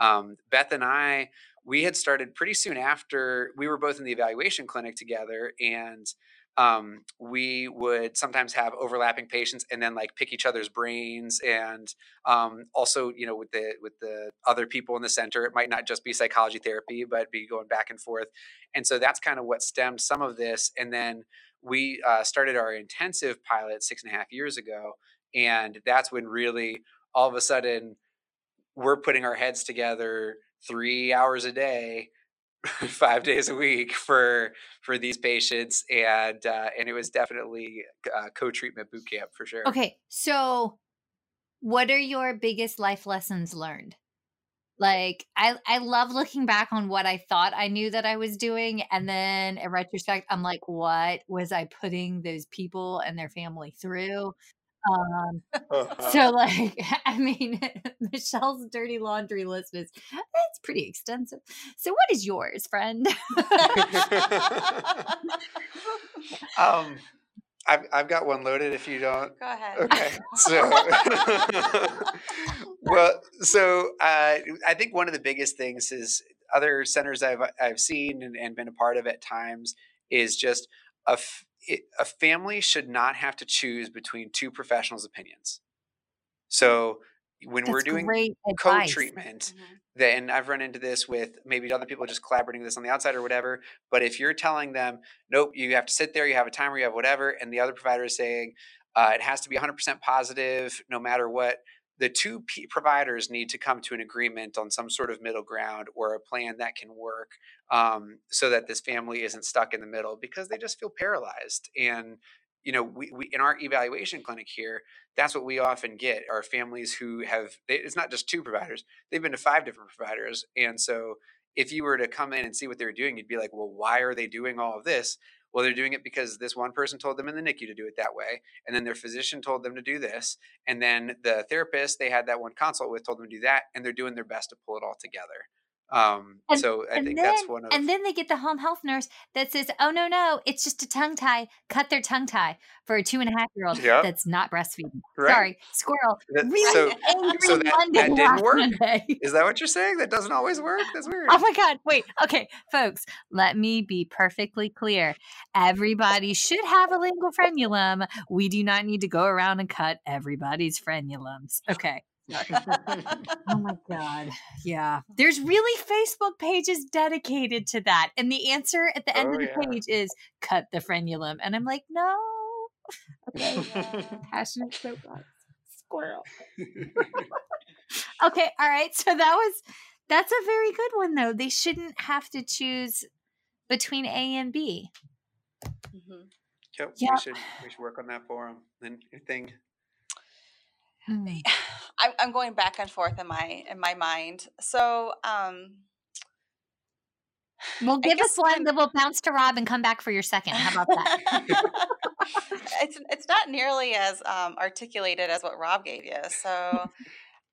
um, Beth and I, we had started pretty soon after we were both in the evaluation clinic together, and um, we would sometimes have overlapping patients and then like pick each other's brains and um, also you know with the with the other people in the center it might not just be psychology therapy but be going back and forth. And so that's kind of what stemmed some of this and then we uh, started our intensive pilot six and a half years ago and that's when really all of a sudden we're putting our heads together three hours a day <laughs> five days a week for for these patients and uh, and it was definitely uh, co-treatment boot camp for sure Okay. So, what are your biggest life lessons learned? Like, I, I love looking back on what I thought I knew that I was doing. And then in retrospect, I'm like, what was I putting those people and their family through? Um, <laughs> so like <laughs> i mean <laughs> michelle's dirty laundry list is it's pretty extensive so what is yours friend um I've, I've got one loaded if you don't Go ahead. okay so well so uh, i think one of the biggest things is other centers i've i've seen and, and been a part of at times is just a, f- it, a family should not have to choose between two professionals opinions so when we're doing co-treatment Mhm. then I've run into this with maybe other people just collaborating this on the outside or whatever. But if you're telling them, nope, you have to sit there, you have a timer, you have whatever, and the other provider is saying uh, it has to be 100% positive no matter what, the two P- providers need to come to an agreement on some sort of middle ground or a plan that can work um, so that this family isn't stuck in the middle because they just feel paralyzed. And you know we, we in our evaluation clinic here that's what we often get are families who have they, it's not just two providers they've been to five different providers. And so if you were to come in and see what they're doing you'd be like well why are they doing all of this well, they're doing it because this one person told them in the NICU to do it that way. And then their physician told them to do this. And then the therapist they had that one consult with told them to do that. And they're doing their best to pull it all together. Um, And, so I think then, that's one of and then they get the home health nurse that says, "Oh no, no, it's just a tongue tie. Cut their tongue tie for a two and a half year old Yep. that's not breastfeeding." right. Sorry, squirrel. That- Really so angry so that- Monday that didn't work? Monday. is that what you're saying? That doesn't always work. That's <laughs> weird. Oh my God. Wait. Okay, folks, let me be perfectly clear. Everybody should have a lingual frenulum. We do not need to go around and cut everybody's frenulums. Okay. <laughs> Oh my God. Yeah. There's really Facebook pages dedicated to that. And the answer at the end Oh, of the yeah. page is cut the frenulum. And I'm like, no. Okay. <laughs> Passionate soapbox. Squirrel. <laughs> Okay. All right. So that was, that's a very good one, though. They shouldn't have to choose between A and B. Mm-hmm. Yep, Yep. we should we should work on that for them. Then anything Mm. <sighs> I'm, I'm going back and forth in my in my mind. So um, Well, give us one, then we'll bounce to Rob and come back for your second. How about that? <laughs> it's it's not nearly as um, articulated as what Rob gave you. So, <laughs>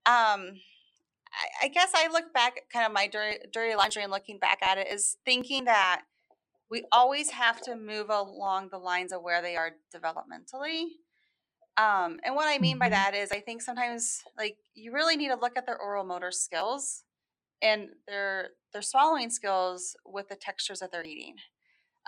um, I, I guess I look back at kind of my dirty, dirty laundry and looking back at it is thinking that we always have to move along the lines of where they are developmentally. Um, and what I mean by Mhm. that is, I think sometimes like you really need to look at their oral motor skills and their their swallowing skills with the textures that they're eating.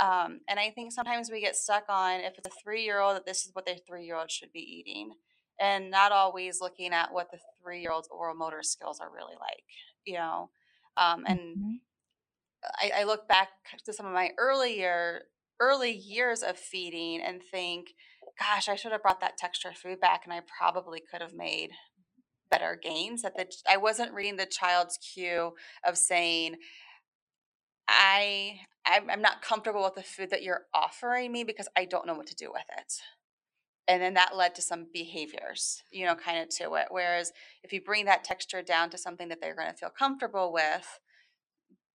Um, and I think sometimes we get stuck on if it's a three year old that this is what their three year old should be eating, and not always looking at what the three year old's oral motor skills are really like. You know, um, and Mhm. I, I look back to some of my earlier early years of feeding and think, gosh, I should have brought that texture food back, and I probably could have made better gains. That the I wasn't reading the child's cue of saying, I I'm, I'm not comfortable with the food that you're offering me because I don't know what to do with it. And then that led to some behaviors, you know, kind of to it. Whereas if you bring that texture down to something that they're going to feel comfortable with,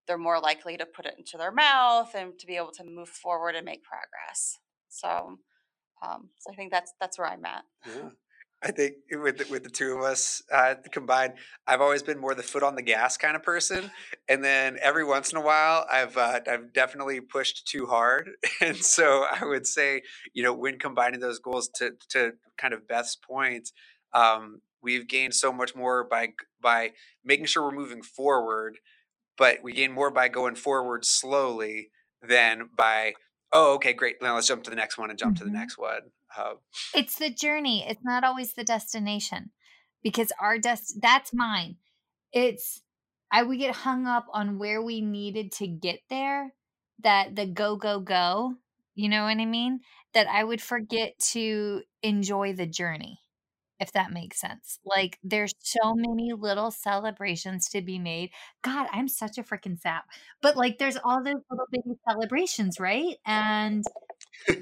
they're more likely to put it into their mouth and to be able to move forward and make progress. So, um, so I think that's that's where I'm at. Yeah. I think with the, with the two of us uh, combined, I've always been more the foot on the gas kind of person, and then every once in a while, I've uh, I've definitely pushed too hard, <laughs> and so I would say, you know, when combining those goals to to kind of Beth's point, um, we've gained so much more by by making sure we're moving forward, but we gain more by going forward slowly than by oh okay great now let's jump to the next one and jump to the Mhm. next one. Uh, It's the journey. It's not always the destination because our dest that's mine. It's I would get hung up on where we needed to get there that the go go go, you know what I mean? That I would forget to enjoy the journey. If that makes sense. Like mm-hmm. there's so many little celebrations to be made. God, I'm such a freaking sap. But like there's all those little baby celebrations, right? And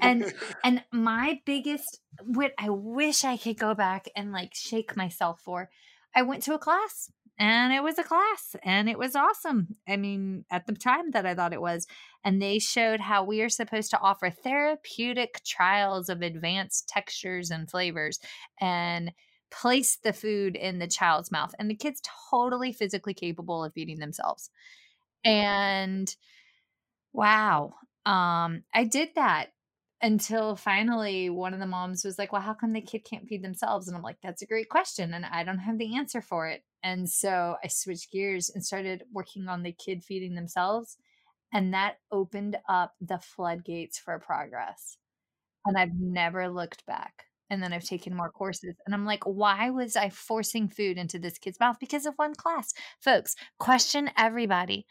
and <laughs> and my biggest what I wish I could go back and like shake myself for. I went to a class and it was a class and it was awesome. I mean, at the time that I thought it was. And they showed how we are supposed to offer therapeutic trials of advanced textures and flavors and place the food in the child's mouth. And the kid's totally physically capable of feeding themselves. And wow. Um, I did that until finally one of the moms was like, Well, how come the kid can't feed themselves? And I'm like, That's a great question. And I don't have the answer for it. And so I switched gears and started working on the kid feeding themselves. And that opened up the floodgates for progress. And I've never looked back. And then I've taken more courses. And I'm like, why was I forcing food into this kid's mouth? Because of one class. Folks, question everybody.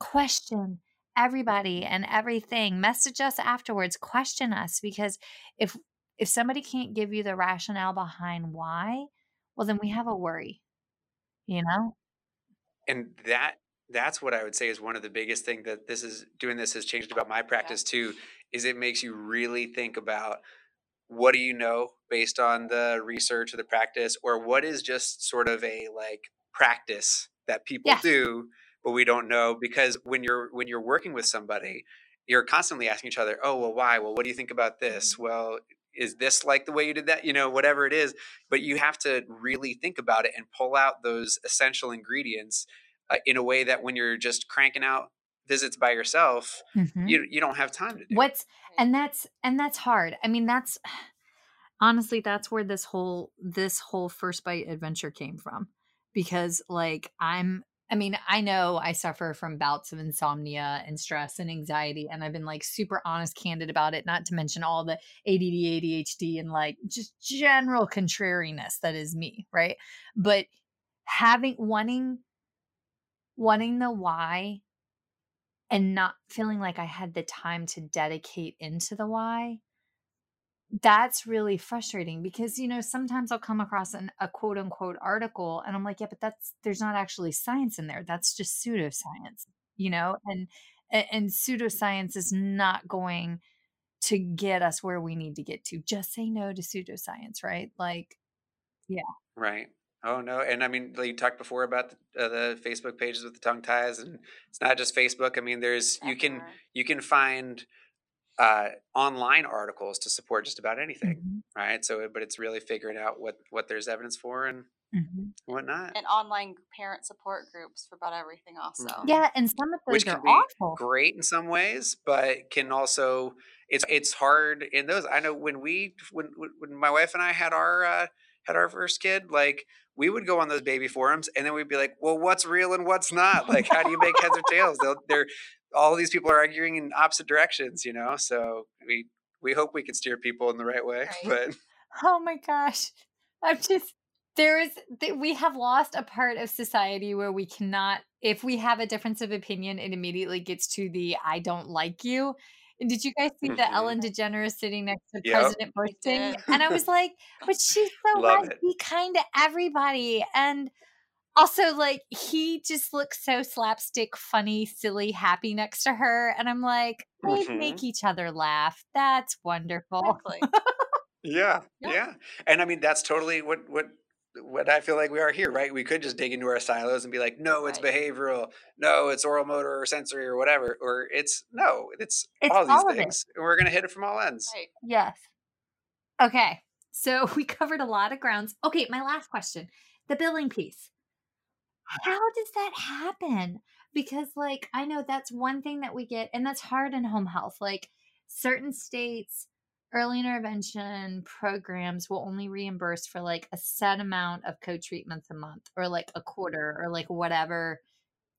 Question everybody and everything message us afterwards question us because if if somebody can't give you the rationale behind why well then we have a worry you know and that that's what i would say is one of the biggest thing that this is doing this has changed about my practice too is it makes you really think about what do you know based on the research or the practice or what is just sort of a like practice that people Yeah. do but we don't know? Because when you're when you're working with somebody you're constantly asking each other oh well why? Well what do you think about this? Mm-hmm. Well is this like the way you did that? You know whatever it is but you have to really think about it and pull out those essential ingredients uh, in a way that when you're just cranking out visits by yourself Mhm. you you don't have time to do. What's and that's and that's hard. I mean that's <sighs> honestly that's where this whole this whole first bite adventure came from because like i'm i mean i know i suffer from bouts of insomnia and stress and anxiety and i've been like super honest candid about it not to mention all the add adhd and like just general contrariness that is me right? But having wanting wanting the why and not feeling like I had the time to dedicate into the why, that's really frustrating because, you know, sometimes I'll come across an, a quote unquote article and I'm like, yeah, but that's, there's not actually science in there. That's just pseudoscience, you know, and, and, pseudoscience is not going to get us where we need to get to. Just say no to pseudoscience, right? Like, yeah. Right. Oh no, and I mean, like you talked before about the, uh, the Facebook pages with the tongue ties, and it's not just Facebook. I mean, there's you can you can find uh, online articles to support just about anything, mhm, right? So, but it's really figuring out what what there's evidence for and mhm. whatnot. And online parent support groups for about everything also. Mhm. yeah. And some of those Which are can be awful. great in some ways, but can also it's it's hard in those. I know when we when when when my wife and I had our uh, had our first kid, like we would go on those baby forums, and then we'd be like, "Well, what's real and what's not? Like, how do you make heads or tails?" They'll, they're all these people are arguing in opposite directions, you know. So we we hope we can steer people in the right way, <laughs> Right. but Oh my gosh. I'm just there is we have lost a part of society where we cannot if we have a difference of opinion it immediately gets to the I don't like you. And did you guys see the Mhm. Ellen DeGeneres sitting next to Yep. President Bush thing? And I was like, but she's <laughs> so Love it. Be kind to everybody. And also like he just looks so slapstick, funny, silly, happy next to her. And I'm like, they Mhm. make each other laugh. That's wonderful. Exactly. Yeah, <laughs> Yep. yeah, and I mean that's totally what what what I feel like we are here, right? We could just dig into our silos and be like, no, it's Right. behavioral, no, it's oral motor or sensory or whatever, or it's no, it's, It's all these all of it. things, and we're gonna hit it from all ends. Right. Yes. Okay. So <laughs> we covered a lot of grounds. Okay, my last question. The billing piece. How does that happen? Because like I know that's one thing that we get and that's hard in home health. Like certain states early intervention programs will only reimburse for like a set amount of co-treatments a month or like a quarter or like whatever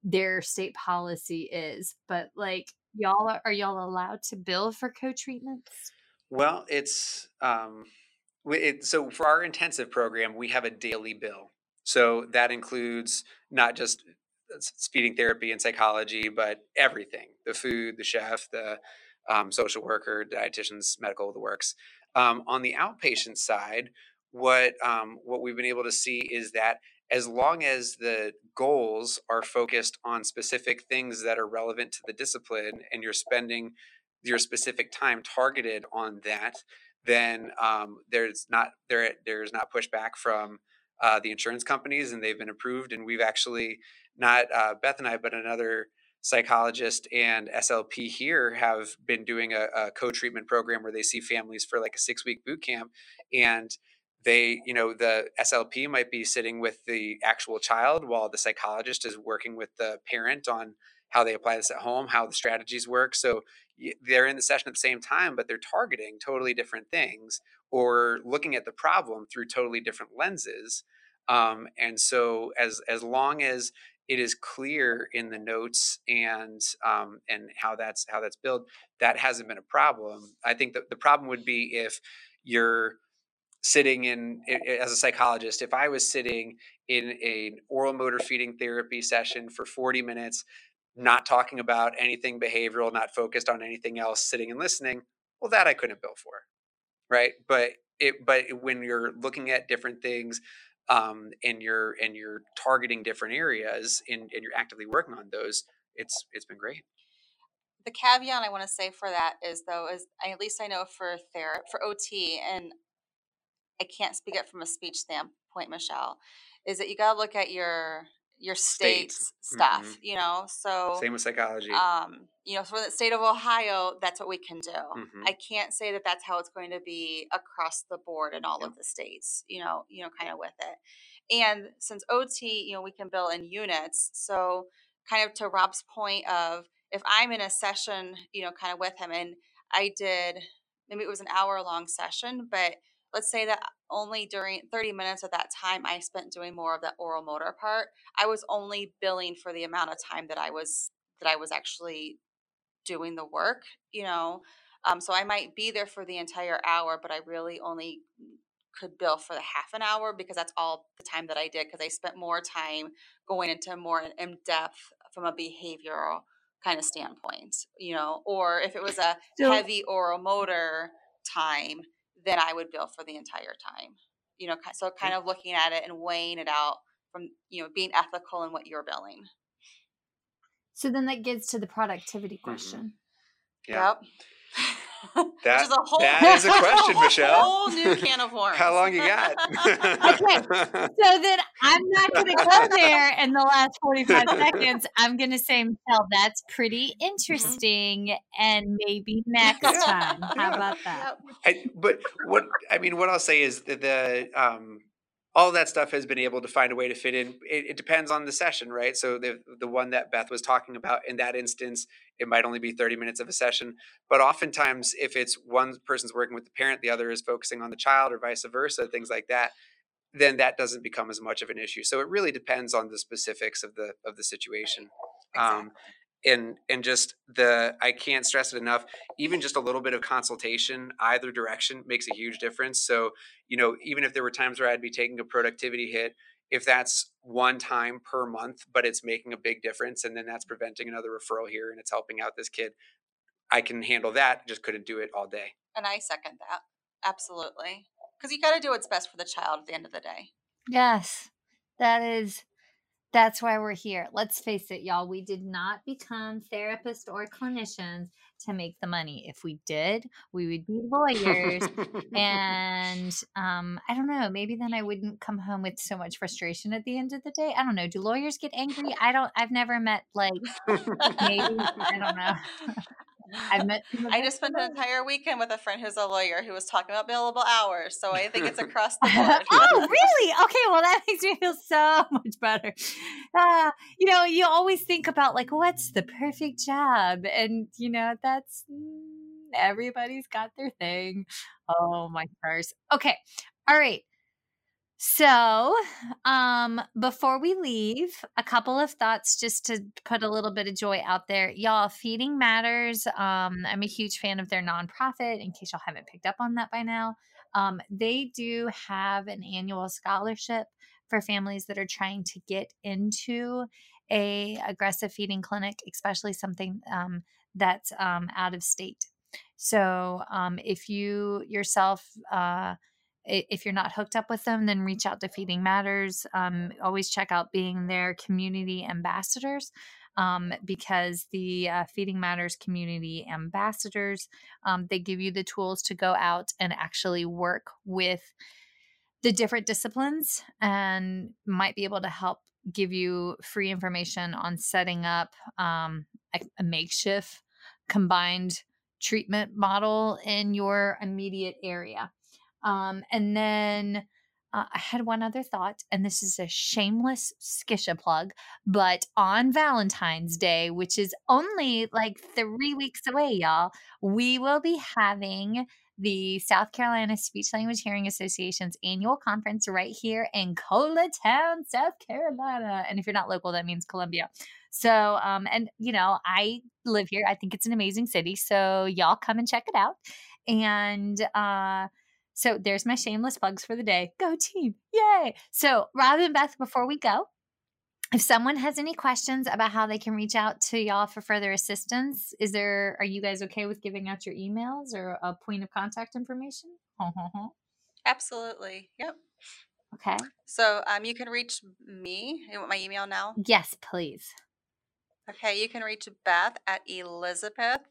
their state policy is. But like y'all are, are y'all allowed to bill for co-treatments? Well, it's um, it, so for our intensive program, we have a daily bill. So that includes not just uh, speeding therapy and psychology, but everything: the food, the chef, the um, social worker, dietitians, medical, the works. Um, on the outpatient side, what um, what we've been able to see is that as long as the goals are focused on specific things that are relevant to the discipline, and you're spending your specific time targeted on that, then um, there's not there there's not pushback from uh, the insurance companies, and they've been approved. And we've actually not uh, Beth and I, but another psychologist and SLP here have been doing a, a co-treatment program where they see families for like a six week boot camp, and they you know the slp might be sitting with the actual child while the psychologist is working with the parent on how they apply this at home how the strategies work so they're in the session at the same time but they're targeting totally different things or looking at the problem through totally different lenses um, and so as as long as it is clear in the notes and um, and how that's how that's built that hasn't been a problem. I think that the problem would be if you're sitting in as a psychologist if i was sitting in an oral motor feeding therapy session for 40 minutes not talking about anything behavioral not focused on anything else sitting and listening well that i couldn't bill for right? But it but when you're looking at different things um, and you're and you're targeting different areas and, and you're actively working on those, it's it's been great. The caveat I want to say for that is though is at least I know for ther for OT and I can't speak it from a speech standpoint, Michelle, is that you got to look at your your state's States. stuff, Mhm. you know. So Same with psychology. um, you know, for the state of Ohio, that's what we can do. Mhm. I can't say that that's how it's going to be across the board in all of the states. You know, you know, kind of with it. And since OT, you know, we can bill in units. So, kind of to Rob's point of if I'm in a session, you know, kind of with him, and I did maybe it was an hour long session, but let's say that only during 30 minutes of that time I spent doing more of the oral motor part. I was only billing for the amount of time that I was that I was actually doing the work, you know. Um, so I might be there for the entire hour, but I really only could bill for the half an hour because that's all the time that I did because I spent more time going into more in depth from a behavioral kind of standpoint, you know. Or if it was a So- heavy oral motor time, then I would bill for the entire time, you know. So kind of looking at it and weighing it out from you know being ethical in what you're billing. So then that gets to the productivity Mm-hmm. question. yeah. Yep. <laughs> That- Which a whole, that is a question, <laughs> whole Michelle. new can of worms. How long you got? <laughs> Okay, so then I'm not going to go there in the last 45 <laughs> seconds. I'm going to say, Michelle, that's pretty interesting. And maybe next Yeah. time. How Yeah. about that? I, but what I mean, what I'll say is that the um, all that stuff has been able to find a way to fit in. It, it depends on the session, right? So the the one that Beth was talking about in that instance, it might only be thirty minutes of a session. But oftentimes, if it's one person's working with the parent, the other is focusing on the child, or vice versa, things like that, then that doesn't become as much of an issue. So it really depends on the specifics of the of the situation. Um, and and just the I can't stress it enough. Even just a little bit of consultation either direction makes a huge difference. So you know, even if there were times where I'd be taking a productivity hit, if that's one time per month, but it's making a big difference, and then that's preventing another referral here, and it's helping out this kid, I can handle that. Just couldn't do it all day. And I second that. Absolutely. Because you got to do what's best for the child at the end of the day. Yes, that is. That's why we're here. Let's face it, y'all. We did not become therapists or clinicians to make the money. If we did, we would be lawyers. <laughs> and um, I don't know. Maybe then I wouldn't come home with so much frustration at the end of the day. I don't know. Do lawyers get angry? I don't. I've never met like maybe. I don't know. <laughs> <laughs> I've met. I just spent an entire weekend with a friend who's a lawyer who was talking about billable hours. So I think it's <laughs> across the board. oh, really? Okay, well, that makes me feel so <laughs> much better. Uh, you know, you always think about like, what's the perfect job? And, you know, that's mm, everybody's got their thing. Oh, my stars. Okay. All right. So, um, before we leave, a couple of thoughts just to put a little bit of joy out there. Y'all, Feeding Matters. Um, I'm a huge fan of their nonprofit, in case y'all haven't picked up on that by now. Um, they do have an annual scholarship for families that are trying to get into a aggressive feeding clinic, especially something um, that's um, out of state. So, um, if you yourself uh, if you're not hooked up with them, then reach out to Feeding Matters. Um, always check out being their community ambassadors um, because the uh, Feeding Matters community ambassadors um, they give you the tools to go out and actually work with the different disciplines and might be able to help give you free information on setting up um, a, a makeshift combined treatment model in your immediate area. Um, and then uh, I had one other thought, and this is a shameless skisha plug, but on Valentine's Day, which is only like three weeks away, y'all, we will be having the South Carolina Speech Language Hearing Association's annual conference right here in Colatown, South Carolina. And if you're not local, that means Columbia. So, um, and you know, I live here. I think it's an amazing city. So y'all come and check it out. And uh so there's my shameless plugs for the day. Go team. Yay. So Rob and Beth, before we go, if someone has any questions about how they can reach out to y'all for further assistance, is there are you guys okay with giving out your emails or a point of contact information? <laughs> Absolutely. Yep. Okay. So um, you can reach me. You want my email now? Yes, please. Okay, you can reach Beth at Elizabeth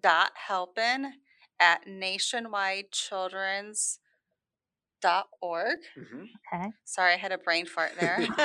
dot helpin at nationwidechildren's dot org. Mhm. Okay. Sorry, I had a brain fart there. <laughs>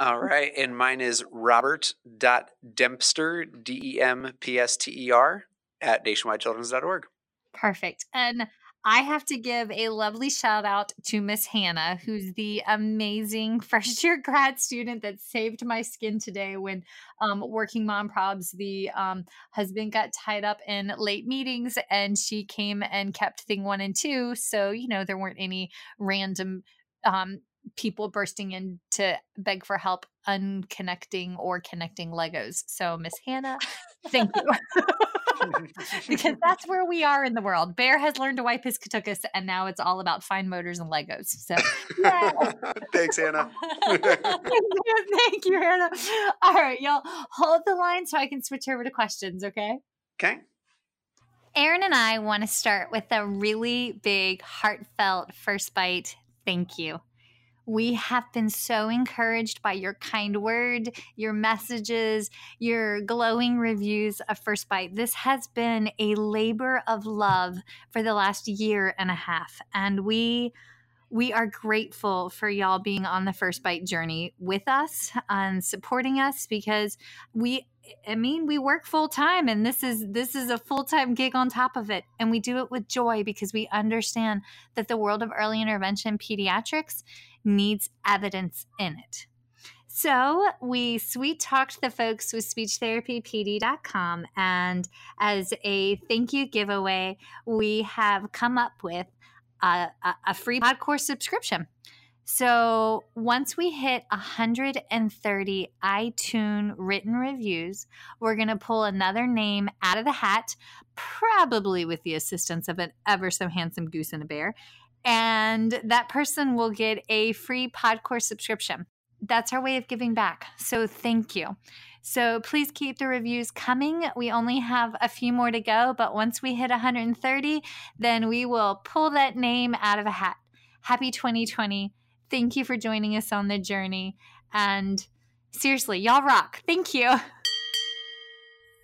All <laughs> right. And mine is robert.dempster, D E M P S T E R, at nationwidechildren's.org. Perfect. And I have to give a lovely shout out to Miss Hannah, who's the amazing <laughs> first year grad student that saved my skin today when um, working mom probs. The um, husband got tied up in late meetings and she came and kept thing one and two. So, you know, there weren't any random um, people bursting in to beg for help unconnecting or connecting Legos. So, Miss Hannah, thank you. <laughs> <laughs> because that's where we are in the world. Bear has learned to wipe his katukas, and now it's all about fine motors and Legos. So. <laughs> Thanks, Hannah. <laughs> thank you, Hannah. All right, y'all, hold the line so I can switch over to questions, okay? Okay. Aaron and I want to start with a really big, heartfelt first bite thank you. We have been so encouraged by your kind word, your messages, your glowing reviews of First Bite. This has been a labor of love for the last year and a half, and we we are grateful for y'all being on the First Bite journey with us and supporting us because we I mean, we work full time and this is this is a full-time gig on top of it and we do it with joy because we understand that the world of early intervention pediatrics needs evidence in it. So we sweet talked the folks with speechtherapypd.com and as a thank you giveaway, we have come up with a, a, free pod course subscription. So once we hit 130 iTunes written reviews, we're going to pull another name out of the hat, probably with the assistance of an ever so handsome goose and a bear. And that person will get a free PodCourse subscription. That's our way of giving back. So thank you. So please keep the reviews coming. We only have a few more to go, but once we hit 130, then we will pull that name out of a hat. Happy 2020. Thank you for joining us on the journey. And seriously, y'all rock. Thank you. <laughs>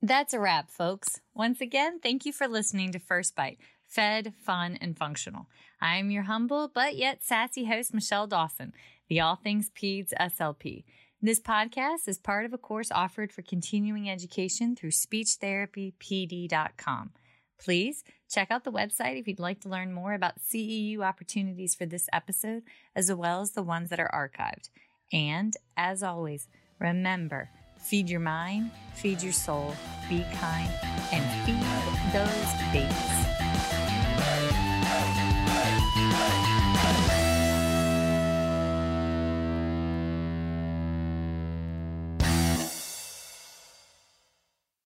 That's a wrap, folks. Once again, thank you for listening to First Bite Fed, Fun, and Functional. I'm your humble but yet sassy host, Michelle Dawson, the All Things Peds SLP. This podcast is part of a course offered for continuing education through speechtherapypd.com. Please check out the website if you'd like to learn more about CEU opportunities for this episode, as well as the ones that are archived. And as always, remember, Feed your mind, feed your soul, be kind, and feed those babies.